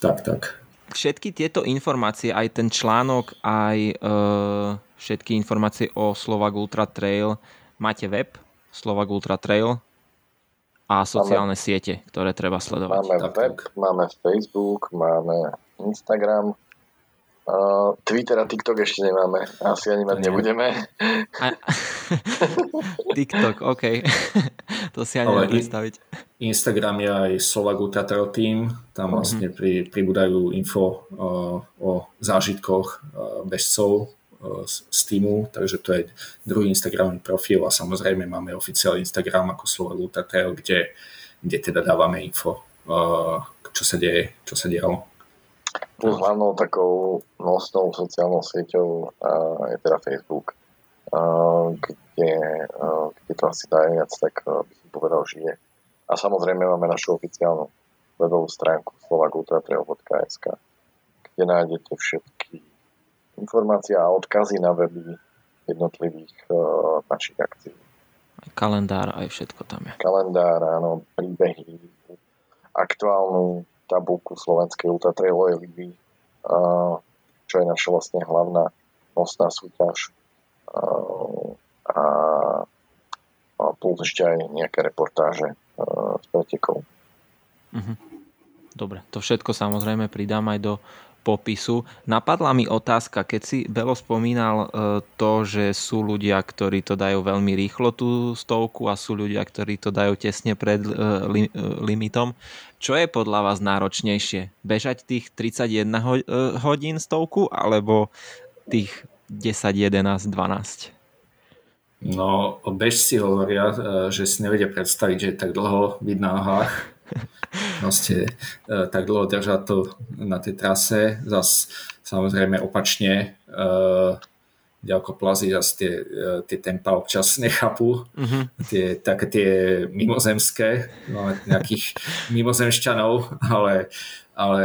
Tak, tak. všetky tieto informácie, aj ten článok, aj uh, všetky informácie o Slovak Ultra Trail, máte web Slovak Ultra Trail a sociálne máme, siete, ktoré treba sledovať. Máme tak, web, tak. máme Facebook, máme Instagram, Uh, Twitter a TikTok ešte nemáme. Asi ani mať nebudeme. A... <laughs> TikTok, OK. <laughs> to si ani neviem predstaviť. Instagram je aj Slovak Ultratrail Team. Tam mhm. vlastne pri, pribúdajú info uh, o zážitkoch uh, bežcov z, z týmu, takže to je druhý Instagramový profil a samozrejme máme oficiálny Instagram ako Slovak Ultratrail, kde, kde teda dávame info, uh, čo sa deje, čo sa dialo. Plus hlavnou takou nosnou sociálnou sieťou uh, je teda Facebook, kde, kde to asi najviac tak by som povedal žije. A samozrejme máme našu oficiálnu webovú stránku slovakultratrail.sk, kde nájdete všetky informácie a odkazy na weby jednotlivých uh, našich akcií. Kalendár aj všetko tam je. Kalendár, áno, príbehy, aktuálnu tabulku slovenskej ultratrailovej ligy, čo je naša vlastne hlavná nosná súťaž a, a plus ešte aj nejaké reportáže z pretekov. Mhm. Dobre, to všetko samozrejme pridám aj do popisu. Napadla mi otázka, keď si Belo spomínal e, to, že sú ľudia, ktorí to dajú veľmi rýchlo tú stovku a sú ľudia, ktorí to dajú tesne pred e, e, limitom. Čo je podľa vás náročnejšie? Bežať tých 31 hodín stovku alebo tých 10, 11, 12? No, bežci hovoria, že si nevedia predstaviť, že je tak dlho byť na nohách <laughs> proste e, tak dlho držať to na tej trase. Zas samozrejme opačne e, ďalko plazí zase tie, e, tie tempa občas nechápu. Uh-huh. Tie, také tie mimozemské, máme nejakých <laughs> mimozemšťanov, ale, ale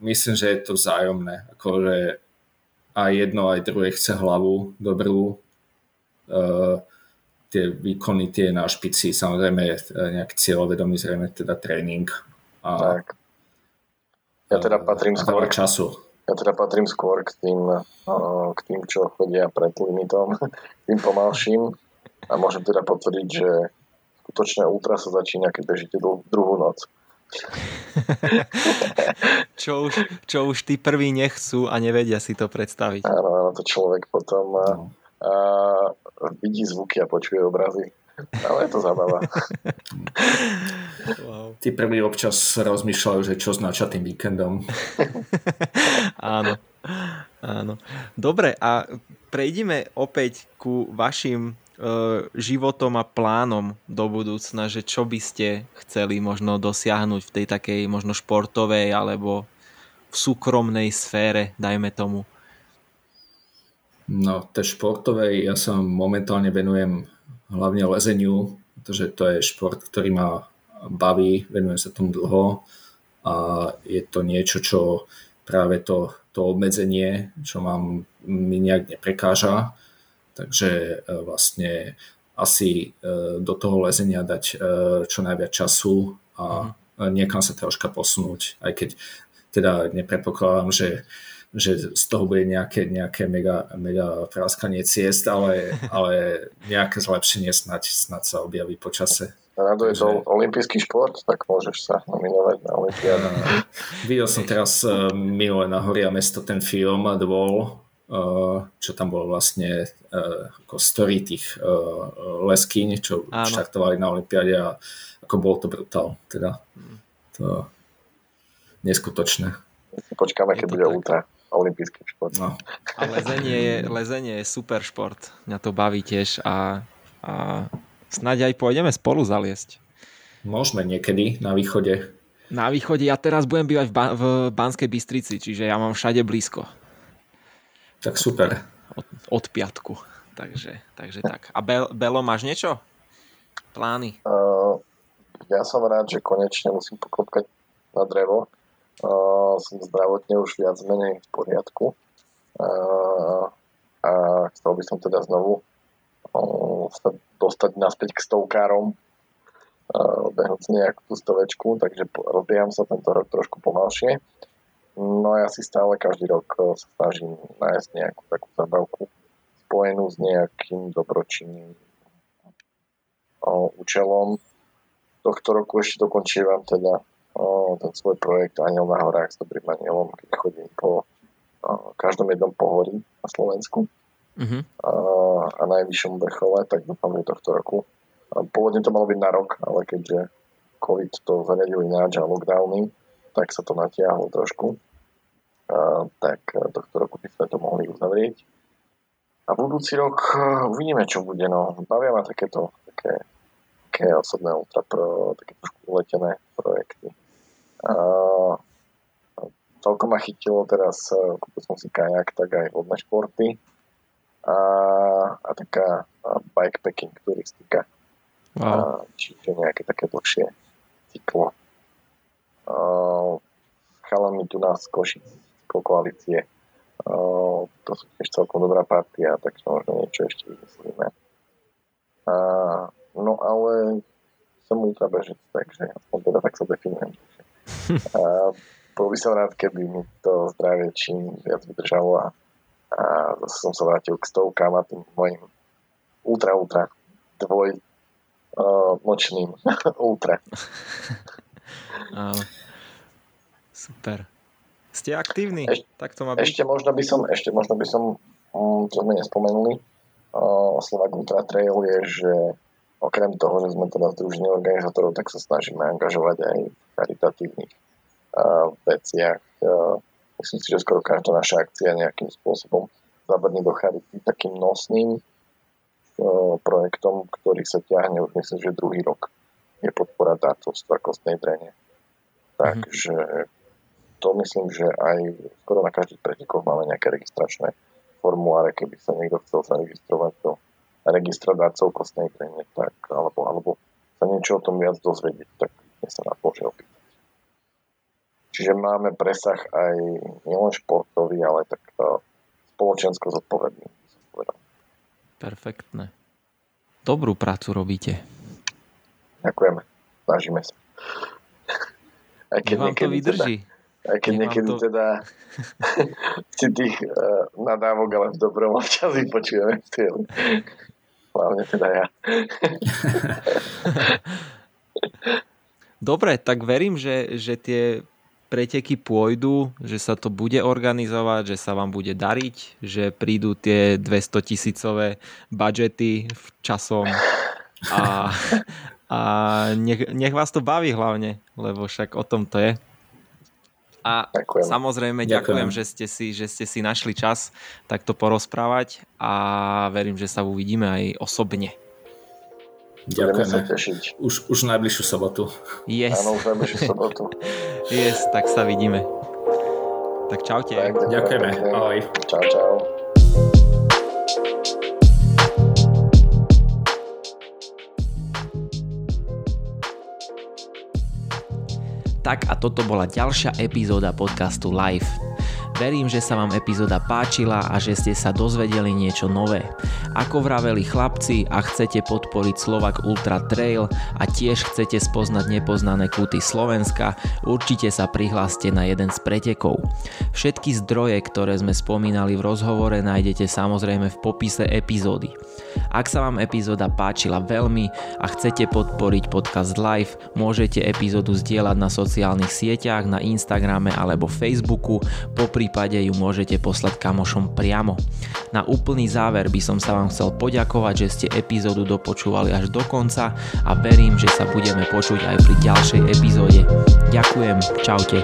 myslím, že je to vzájomné. Akože aj jedno, aj druhé chce hlavu dobrú. Uh, tie výkony tie na špici, samozrejme je nejaký cieľovedomý zrejme teda tréning. A, tak. Ja teda patrím skôr času. Ja teda patrím skôr k tým, k tým, čo chodia pred limitom, <laughs> tým pomalším a môžem teda potvrdiť, že skutočne ultra sa začína, keď bežíte druhú noc. <laughs> čo, už, čo už tí prví nechcú a nevedia si to predstaviť. Áno, áno to človek potom no a vidí zvuky a počuje obrazy. Ale je to zabava. <laughs> Wow. Tí prví občas rozmýšľajú, že čo znača tým víkendom. <laughs> áno. Áno. Dobre, a prejdime opäť ku vašim uh, životom a plánom do budúcna, že čo by ste chceli možno dosiahnuť v tej takej možno športovej alebo v súkromnej sfére, dajme tomu. No, tej športovej ja sa momentálne venujem hlavne lezeniu, pretože to je šport, ktorý ma baví, venujem sa tomu dlho a je to niečo, čo práve to, to obmedzenie, čo mám, mi nejak neprekáža. Takže e, vlastne asi e, do toho lezenia dať e, čo najviac času a mhm. niekam sa troška posunúť, aj keď teda nepredpokladám, že že z toho bude nejaké, nejaké mega, mega praskanie ciest, ale, ale nejaké zlepšenie snať, snať sa objaví po čase. Rado je to olimpijský šport, tak môžeš sa nominovať na Olympiádu. <laughs> Videl som teraz uh, minule na Horia mesto ten film The Wall, uh, čo tam bolo vlastne uh, ako story tých uh, leskyň, čo Áno. štartovali na Olympiáde a ako bol to brutál. Teda to neskutočné. Počkáme, keď bude ultra olimpijský šport. No. A lezenie je, lezenie je super šport. Mňa to baví tiež a, a snáď aj pôjdeme spolu zaliesť. Môžeme niekedy na východe. Na východe, ja teraz budem bývať v, ba- v Banskej Bystrici, čiže ja mám všade blízko. Tak super. Od, od piatku. Takže, takže tak. A Be- Belo, máš niečo? Plány? Uh, ja som rád, že konečne musím poklopkať na drevo uh, som zdravotne už viac menej v poriadku uh, a chcel by som teda znovu uh, sa dostať naspäť k stovkárom behnúť nejakú tú stovečku, takže rozbieham sa tento rok trošku pomalšie No ja si stále každý rok sa snažím nájsť nejakú takú zabavku spojenú s nejakým dobročinným účelom. Tohto roku ešte dokončívam teda o, ten svoj projekt Aniel na horách s dobrým anielom, keď chodím po o, každom jednom pohorí na Slovensku uh-huh. a, a najvyššom vrchole, tak dúfam, že tohto roku. A pôvodne to malo byť na rok, ale keďže COVID to zariadil ináč a lockdowny, tak sa to natiahlo trošku. A, tak tohto roku by sme to mohli uzavrieť. A budúci rok uvidíme, čo bude. No. Bavia ma takéto také, také osobné ultra pro, také trošku uletené projekty. Celkom ma chytilo teraz, kúpil som si kajak, tak aj vodné športy a, a taká bikepacking turistika. Wow. Čiže nejaké také dlhšie cyklo chalami tu nás Košic, koalície. To sú tiež celkom dobrá partia, tak možno niečo ešte vymyslíme. No ale som ultrabežec, takže aspoň teda tak sa definujem. A, bol by som rád, keby mi to zdravie čím viac vydržalo a, a zase som sa vrátil k stovkám a tým mojim ultra, ultra dvoj uh, nočným <laughs> ultra. Áno. Super. Ste aktívni? Eš, tak to má byť. Ešte možno by som, ešte možno by som, um, čo sme nespomenuli, uh, Slovak Ultra Trail je, že okrem toho, že sme teda združení organizátorov, tak sa snažíme angažovať aj v charitatívnych uh, veciach. Uh, myslím si, že skoro každá naša akcia nejakým spôsobom zabrne do charity takým nosným uh, projektom, ktorý sa ťahne už myslím, že druhý rok je podpora darcovstva kostnej drene. Takže to myslím, že aj skoro na každých pretekoch máme nejaké registračné formuláre, keby sa niekto chcel zaregistrovať do registra darcov kostnej drene, tak, alebo, alebo sa niečo o tom viac dozvedieť, tak nie sa na môže opýtať. Čiže máme presah aj nielen športový, ale tak spoločensko zodpovedný. Perfektné. Dobrú prácu robíte. Ďakujeme. Snažíme sa. Aj keď vám to vydrží. Teda, aj keď niekedy to... teda <laughs> si tých uh, nadávok, ale v dobrom občas vypočujeme v Hlavne teda ja. <laughs> Dobre, tak verím, že, že tie preteky pôjdu, že sa to bude organizovať, že sa vám bude dariť, že prídu tie 200 tisícové budžety v časom a, a nech, nech vás to baví hlavne, lebo však o tom to je. A ďakujem. samozrejme ďakujem, ďakujem že, ste si, že ste si našli čas takto porozprávať a verím, že sa uvidíme aj osobne. Ďakujeme. Už, už najbližšiu sobotu. Yes. Áno, už najbližšiu sobotu. <laughs> yes, tak sa vidíme. Tak čaute. Tak, ďakujeme. Ahoj. Čau, čau. Tak a toto bola ďalšia epizóda podcastu Live. Verím, že sa vám epizóda páčila a že ste sa dozvedeli niečo nové. Ako vraveli chlapci a chcete podporiť Slovak Ultra Trail a tiež chcete spoznať nepoznané kúty Slovenska, určite sa prihláste na jeden z pretekov. Všetky zdroje, ktoré sme spomínali v rozhovore, nájdete samozrejme v popise epizódy. Ak sa vám epizóda páčila veľmi a chcete podporiť podcast live, môžete epizódu zdieľať na sociálnych sieťach, na Instagrame alebo Facebooku, po prípade ju môžete poslať kamošom priamo. Na úplný záver by som sa vám chcel poďakovať, že ste epizódu dopočúvali až do konca a verím, že sa budeme počuť aj pri ďalšej epizóde. Ďakujem, čaute.